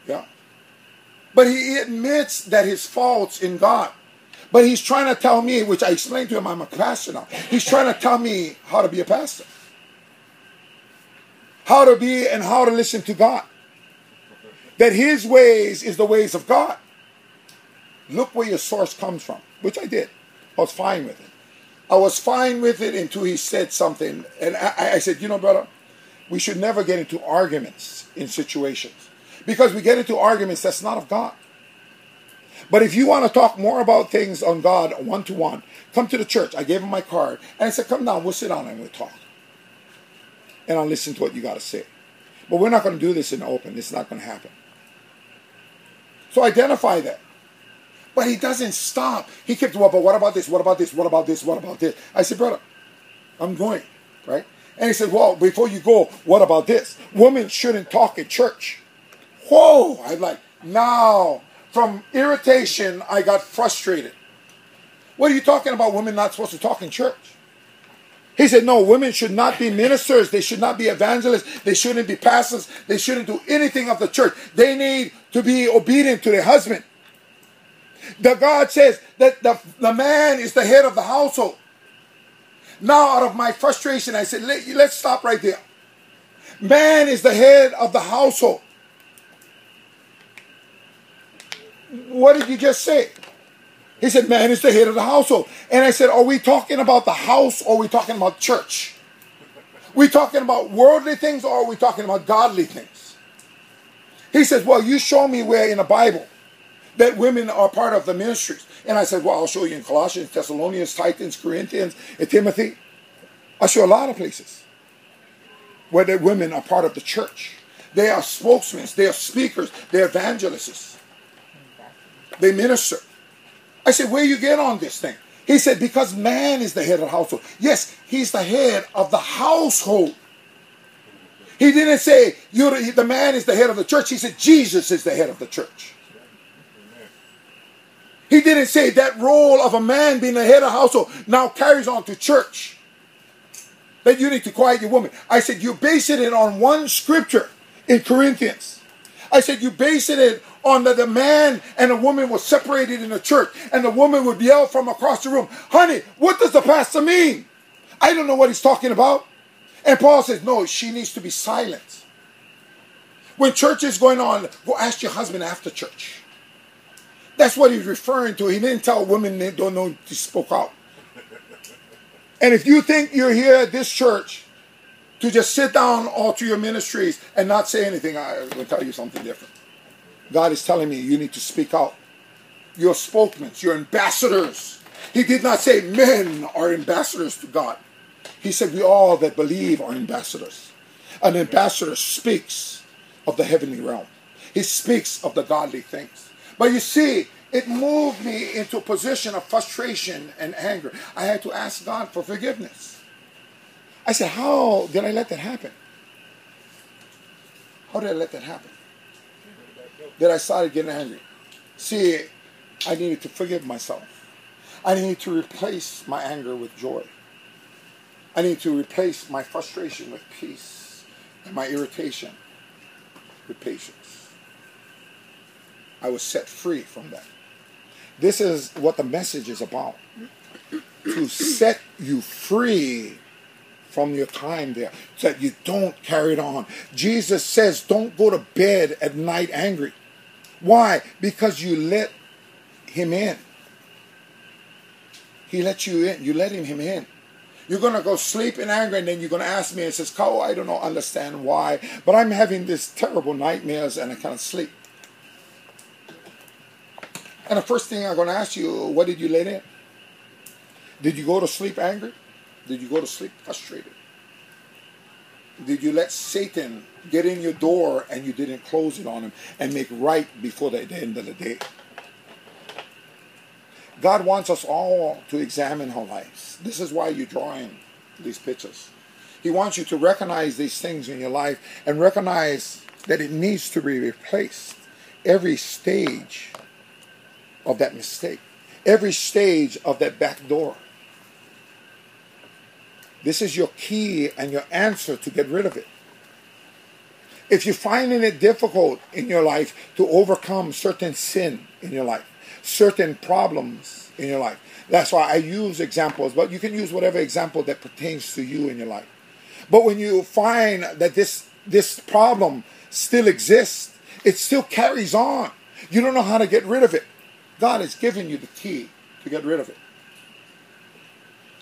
Yeah. But he admits that his faults in God. But he's trying to tell me, which I explained to him, I'm a pastor now. He's trying to tell me how to be a pastor. How to be and how to listen to God. That his ways is the ways of God. Look where your source comes from, which I did. I was fine with it. I was fine with it until he said something. And I, I said, you know, brother, we should never get into arguments in situations. Because we get into arguments that's not of God. But if you want to talk more about things on God one to one, come to the church. I gave him my card. And I said, come down, we'll sit down and we'll talk. And I'll listen to what you got to say. But we're not going to do this in the open. It's not going to happen. So identify that. But he doesn't stop. He kept, well, but what about this? What about this? What about this? What about this? I said, brother, I'm going, right? And he said, well, before you go, what about this? Women shouldn't talk in church. Whoa! I'm like, now, from irritation, I got frustrated. What are you talking about? Women not supposed to talk in church? He said, no, women should not be ministers. They should not be evangelists. They shouldn't be pastors. They shouldn't do anything of the church. They need to be obedient to their husband. The God says that the, the man is the head of the household. Now, out of my frustration, I said, Let, let's stop right there. Man is the head of the household. What did you just say? He said, Man is the head of the household. And I said, Are we talking about the house or are we talking about church? We talking about worldly things or are we talking about godly things? He says, Well, you show me where in the Bible that women are part of the ministries. And I said, Well, I'll show you in Colossians, Thessalonians, Titus, Corinthians, and Timothy. I'll show a lot of places where the women are part of the church. They are spokesmen, they are speakers, they're evangelists. They minister. I said, Where you get on this thing? He said, Because man is the head of the household. Yes, he's the head of the household. He didn't say you the, man is the head of the church. He said Jesus is the head of the church. He didn't say that role of a man being the head of household now carries on to church. That you need to quiet your woman. I said you base it on one scripture in Corinthians. I said you base it on that the man and the woman were separated in the church, and the woman would yell from across the room, "Honey, what does the pastor mean? I don't know what he's talking about." And Paul says, "No, she needs to be silent." When church is going on, go ask your husband after church. That's what he's referring to. He didn't tell women they don't know to spoke out. And if you think you're here at this church to just sit down all through your ministries and not say anything, I will tell you something different. God is telling me you need to speak out. You're spokesmen, you're ambassadors. He did not say men are ambassadors to God. He said we all that believe are ambassadors. An ambassador speaks of the heavenly realm. He speaks of the godly things. But you see, it moved me into a position of frustration and anger. I had to ask God for forgiveness. I said, How did I let that happen? How did I let that happen? That I started getting angry. See, I needed to forgive myself. I needed to replace my anger with joy. I needed to replace my frustration with peace and my irritation with patience. I was set free from that. This is what the message is about to set you free from your time there so that you don't carry it on. Jesus says, don't go to bed at night angry. Why? Because you let him in. He let you in. You let him, him in. You're going to go sleep in anger and then you're going to ask me and says, Carl, I don't know, understand why, but I'm having this terrible nightmares and I can't sleep. And the first thing I'm going to ask you, what did you let in? Did you go to sleep angry? Did you go to sleep frustrated? Did you let Satan get in your door and you didn't close it on him and make right before the, end of the day? God wants us all to examine our lives. This is why you're drawing these pictures. He wants you to recognize these things in your life and recognize that it needs to be replaced every stage of that mistake, every stage of that back door. This is your key and your answer to get rid of it. If you're finding it difficult in your life to overcome certain sin in your life, certain problems in your life, that's why I use examples, but you can use whatever example that pertains to you in your life. But when you find that this this problem still exists, it still carries on. You don't know how to get rid of it. God has given you the key to get rid of it.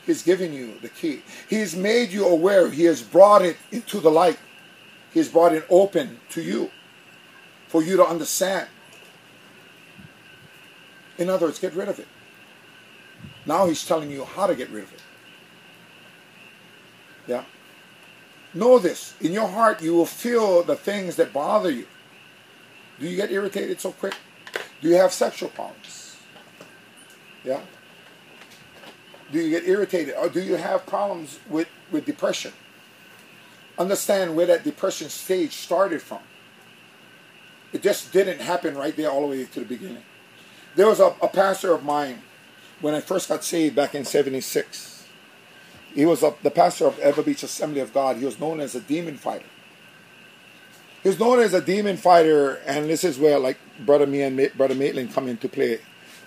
He's given you the key. He's made you aware. He has brought it into the light. He has brought it open to you for you to understand. In other words, get rid of it. Now he's telling you how to get rid of it. Yeah. Know this. In your heart, you will feel the things that bother you. Do you get irritated so quick? Do you have sexual problems? Yeah. Do you get irritated? Or do you have problems with, with depression? Understand where that depression stage started from. It just didn't happen right there all the way to the beginning. There was a, a pastor of mine when I first got saved back in 76. He was a, the pastor of Ever Beach Assembly of God. He was known as a demon fighter. He was known as a demon fighter, and this is where like brother me and Ma- brother Maitland come into play.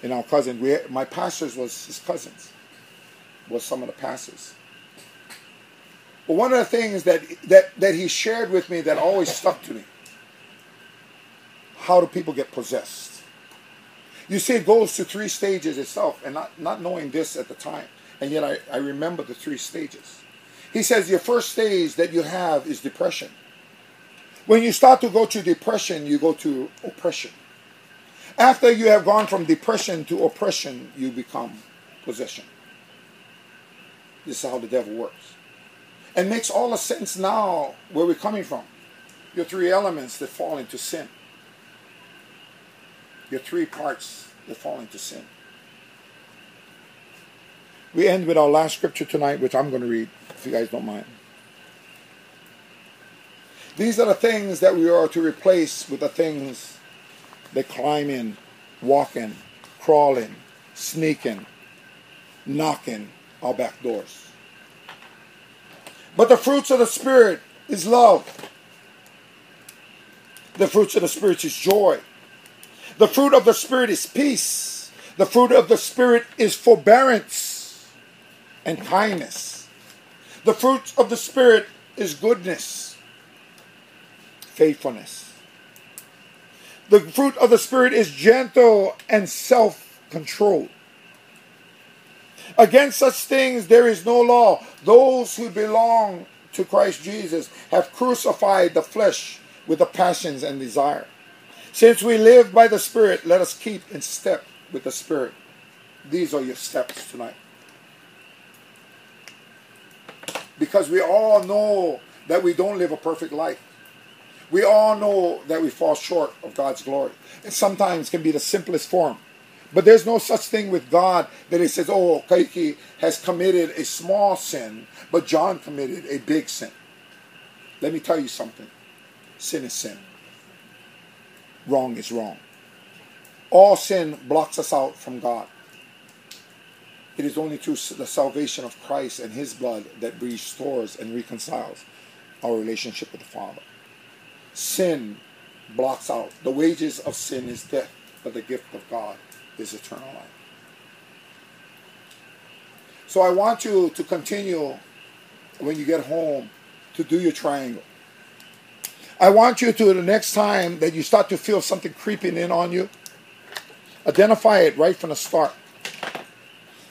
In our cousin, we, my pastors was his cousins, was some of the pastors. But one of the things that that that he shared with me that always stuck to me: how do people get possessed? You see, it goes to three stages itself, and not, not knowing this at the time, and yet I, I remember the three stages. He says your first stage that you have is depression. When you start to go to depression, you go to oppression. After you have gone from depression to oppression, you become possession. This is how the devil works. And makes all the sense now where we're coming from. Your three elements that fall into sin your three parts that fall into sin. We end with our last scripture tonight, which I'm going to read, if you guys don't mind. These are the things that we are to replace with the things that climb in, walk in, crawl in, sneak in, knock in our back doors. But the fruits of the Spirit is love. The fruits of the Spirit is joy, the fruit of the Spirit is peace. The fruit of the Spirit is forbearance and kindness. The fruit of the Spirit is goodness, faithfulness. The fruit of the Spirit is gentle and self control. Against such things there is no law. Those who belong to Christ Jesus have crucified the flesh with the passions and desire. Since we live by the Spirit, let us keep in step with the Spirit. These are your steps tonight. Because we all know that we don't live a perfect life. We all know that we fall short of God's glory. And sometimes can be the simplest form. But there's no such thing with God that he says, oh, Kahiki has committed a small sin, but John committed a big sin. Let me tell you something. Sin is sin wrong is wrong. All sin blocks us out from God. It is only through the salvation of Christ and His blood that restores and reconciles our relationship with the Father. Sin blocks out. The wages of sin is death, but the gift of God is eternal life. So I want you to continue when you get home to do your triangle. I want you to, the next time that you start to feel something creeping in on you, identify it right from the start.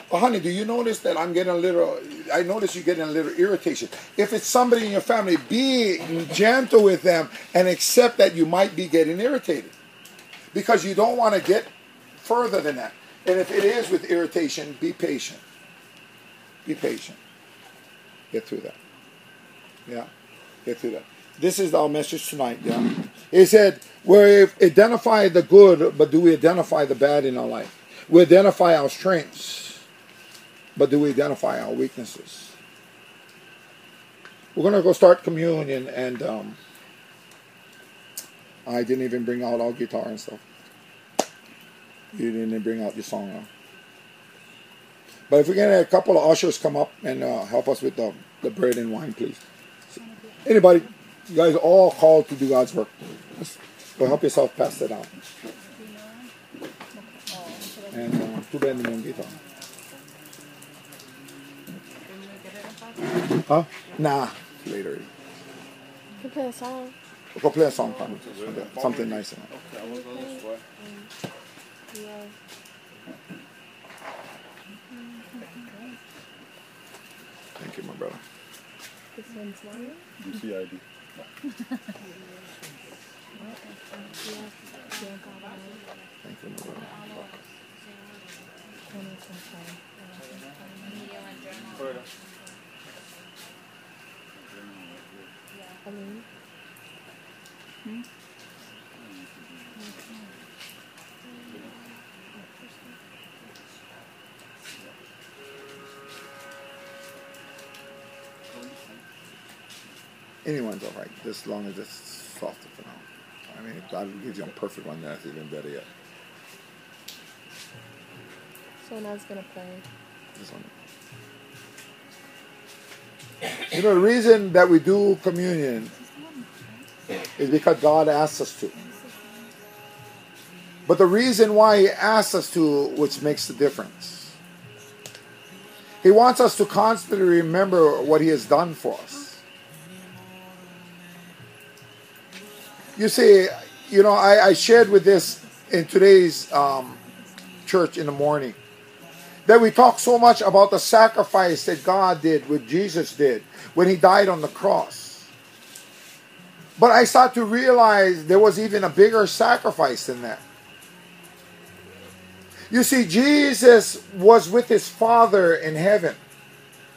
Oh, honey, do you notice that I'm getting a little, I notice you're getting a little irritation. If it's somebody in your family, be gentle with them and accept that you might be getting irritated. Because you don't want to get further than that. And if it is with irritation, be patient. Be patient. Get through that. Yeah, get through that. This is our message tonight. Yeah, he said we identify the good, but do we identify the bad in our life? We identify our strengths, but do we identify our weaknesses? We're gonna go start communion, and um, I didn't even bring out our guitar and stuff. You didn't bring out your song. Huh? But if we can have a couple of ushers come up and uh, help us with the, the bread and wine, please. Anybody, you guys are all called to do God's work. Go help yourself pass it out. And uh, too bad no guitar. Huh? Nah, later. You play a song. We'll go play a song, Tommy. Something nice. In it. Okay, I will go this way. Yeah. Thank you, my brother. This one's mine. CID. Thank you, my brother. I mean, Anyone's all right, as long as it's softer for now. I mean, if God gives you a perfect one, that's even better yet. So now it's gonna play. This one. You know, the reason that we do communion is because God asks us to. But the reason why He asks us to, which makes the difference, He wants us to constantly remember what He has done for us. You see, you know, I, I shared with this in today's um, church in the morning that we talk so much about the sacrifice that God did, what Jesus did when He died on the cross. But I start to realize there was even a bigger sacrifice than that. You see, Jesus was with His Father in heaven,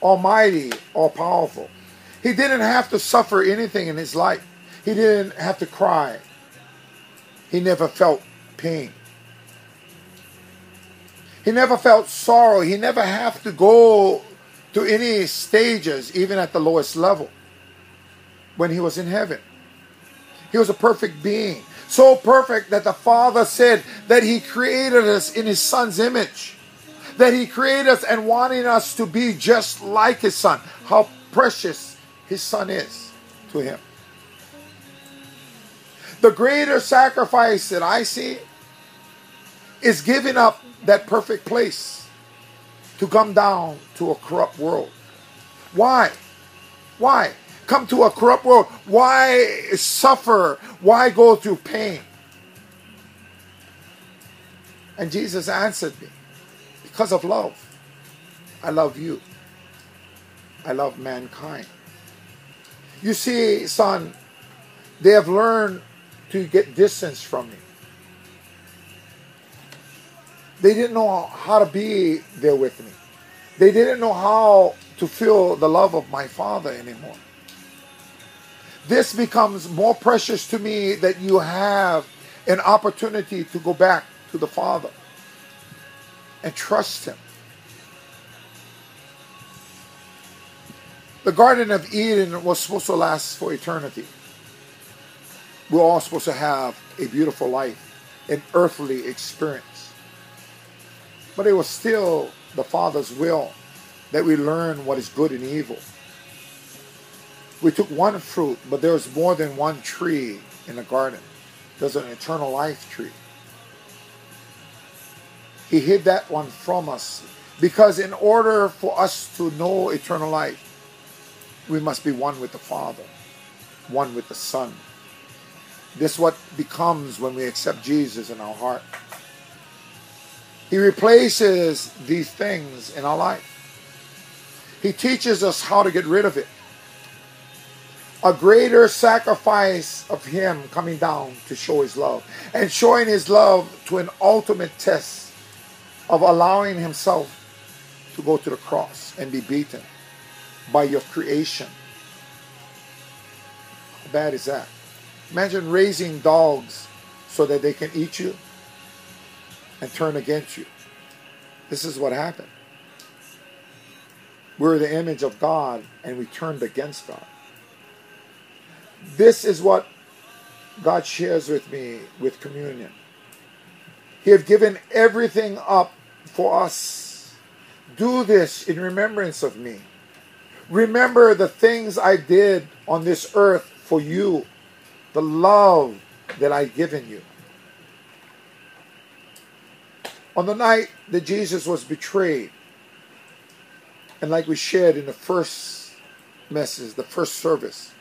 Almighty, all powerful. He didn't have to suffer anything in His life, He didn't have to cry, He never felt pain. He never felt sorrow. He never had to go to any stages, even at the lowest level, when he was in heaven. He was a perfect being. So perfect that the Father said that He created us in His Son's image. That He created us and wanting us to be just like His Son. How precious His Son is to Him. The greater sacrifice that I see is giving up that perfect place to come down to a corrupt world. Why? Why? Come to a corrupt world. Why suffer? Why go through pain? And Jesus answered me because of love. I love you. I love mankind. You see, son, they have learned to get distance from me. They didn't know how to be there with me. They didn't know how to feel the love of my Father anymore. This becomes more precious to me that you have an opportunity to go back to the Father and trust Him. The Garden of Eden was supposed to last for eternity. We're all supposed to have a beautiful life, an earthly experience. But it was still the Father's will that we learn what is good and evil. We took one fruit, but there was more than one tree in the garden. There's an eternal life tree. He hid that one from us because in order for us to know eternal life, we must be one with the Father, one with the Son. This is what becomes when we accept Jesus in our heart. He replaces these things in our life. He teaches us how to get rid of it. A greater sacrifice of Him coming down to show His love and showing His love to an ultimate test of allowing Himself to go to the cross and be beaten by your creation. How bad is that? Imagine raising dogs so that they can eat you and turn against you. This is what happened. We're the image of God and we turned against God. This is what God shares with me with communion. He have given everything up for us. Do this in remembrance of me. Remember the things I did on this earth for you, the love that I've given you. On the night that Jesus was betrayed, and like we shared in the first message, the first service,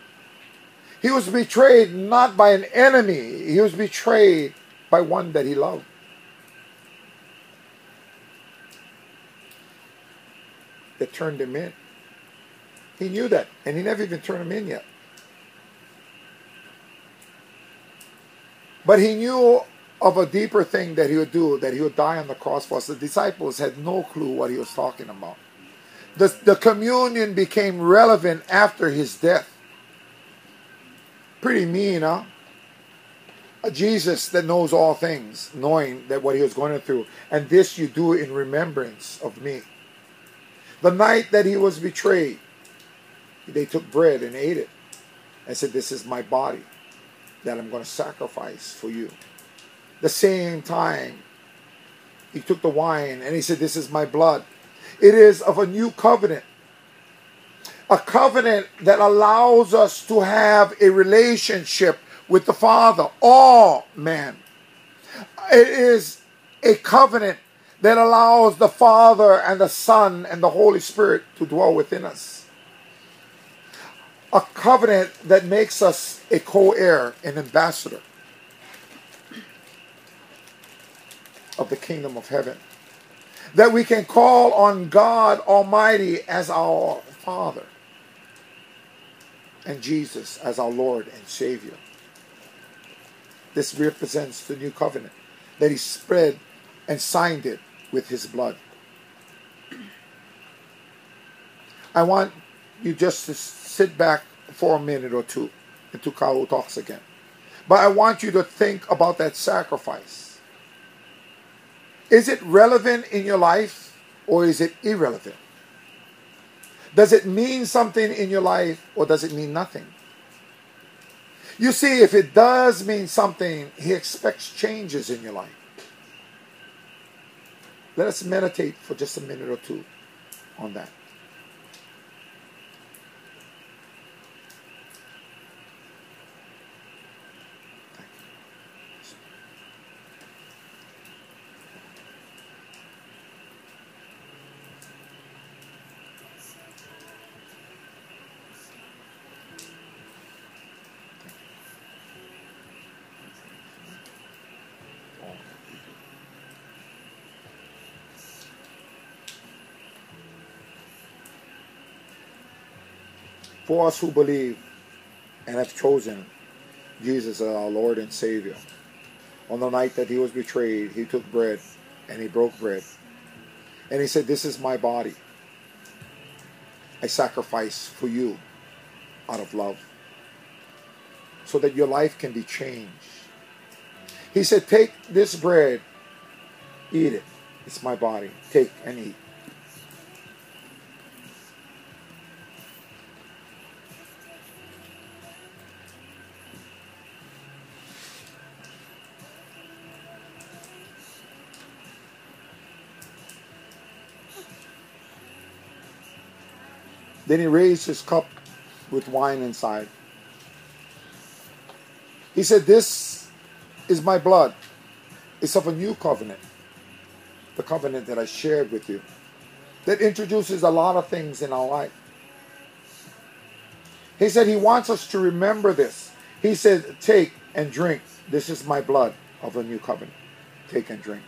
he was betrayed not by an enemy, he was betrayed by one that he loved. That turned him in. He knew that, and he never even turned him in yet. But he knew of a deeper thing that he would do, that he would die on the cross for us. The disciples had no clue what he was talking about. The, the communion became relevant after his death. Pretty mean, huh? A Jesus that knows all things, knowing that what he was going through. And this you do in remembrance of me. The night that he was betrayed, they took bread and ate it and said, This is my body that I'm going to sacrifice for you. The same time, he took the wine and he said, This is my blood. It is of a new covenant. A covenant that allows us to have a relationship with the Father, all man. It is a covenant that allows the Father and the Son and the Holy Spirit to dwell within us. A covenant that makes us a co heir, an ambassador of the kingdom of heaven. That we can call on God Almighty as our Father and Jesus as our Lord and Savior. This represents the new covenant that He spread and signed it with His blood. I want you just sit back for a minute or two until Carlo talks again. But I want you to think about that sacrifice. Is it relevant in your life or is it irrelevant? Does it mean something in your life or does it mean nothing? You see, if it does mean something, he expects changes in your life. Let us meditate for just a minute or two on that. For us who believe and have chosen Jesus as our Lord and Savior, on the night that he was betrayed, he took bread and he broke bread. And he said, This is my body. I sacrifice for you out of love so that your life can be changed. He said, Take this bread, eat it. It's my body. Take and eat. Then he raised his cup with wine inside. He said, This is my blood. It's of a new covenant, the covenant that I shared with you, that introduces a lot of things in our life. He said he wants us to remember this. He said, Take and drink. This is my blood of a new covenant. Take and drink.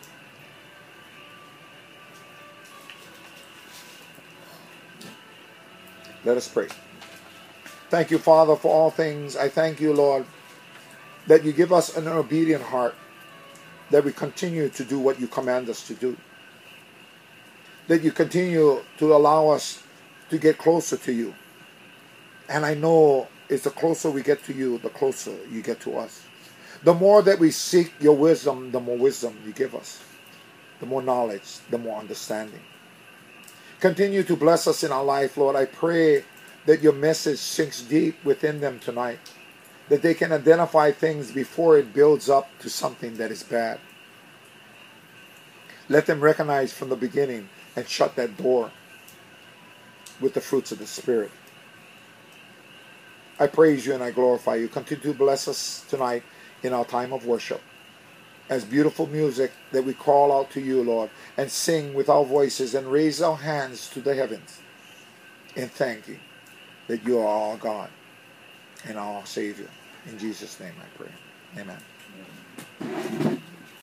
Let us pray. Thank you, Father, for all things. I thank you, Lord, that you give us an obedient heart, that we continue to do what you command us to do, that you continue to allow us to get closer to you. And I know it's the closer we get to you, the closer you get to us. The more that we seek your wisdom, the more wisdom you give us. The more knowledge, the more understanding. Continue to bless us in our life, Lord. I pray that your message sinks deep within them tonight. that they can identify things before it builds up to something that is bad. Let them recognize from the beginning and shut that door with the fruits of the Spirit. I praise you and I glorify you. Continue to bless us tonight in our time of worship. As beautiful music that we call out to you, Lord, and sing with our voices and raise our hands to the heavens in thanking that you are our God and our Savior. In Jesus' name I pray. Amen.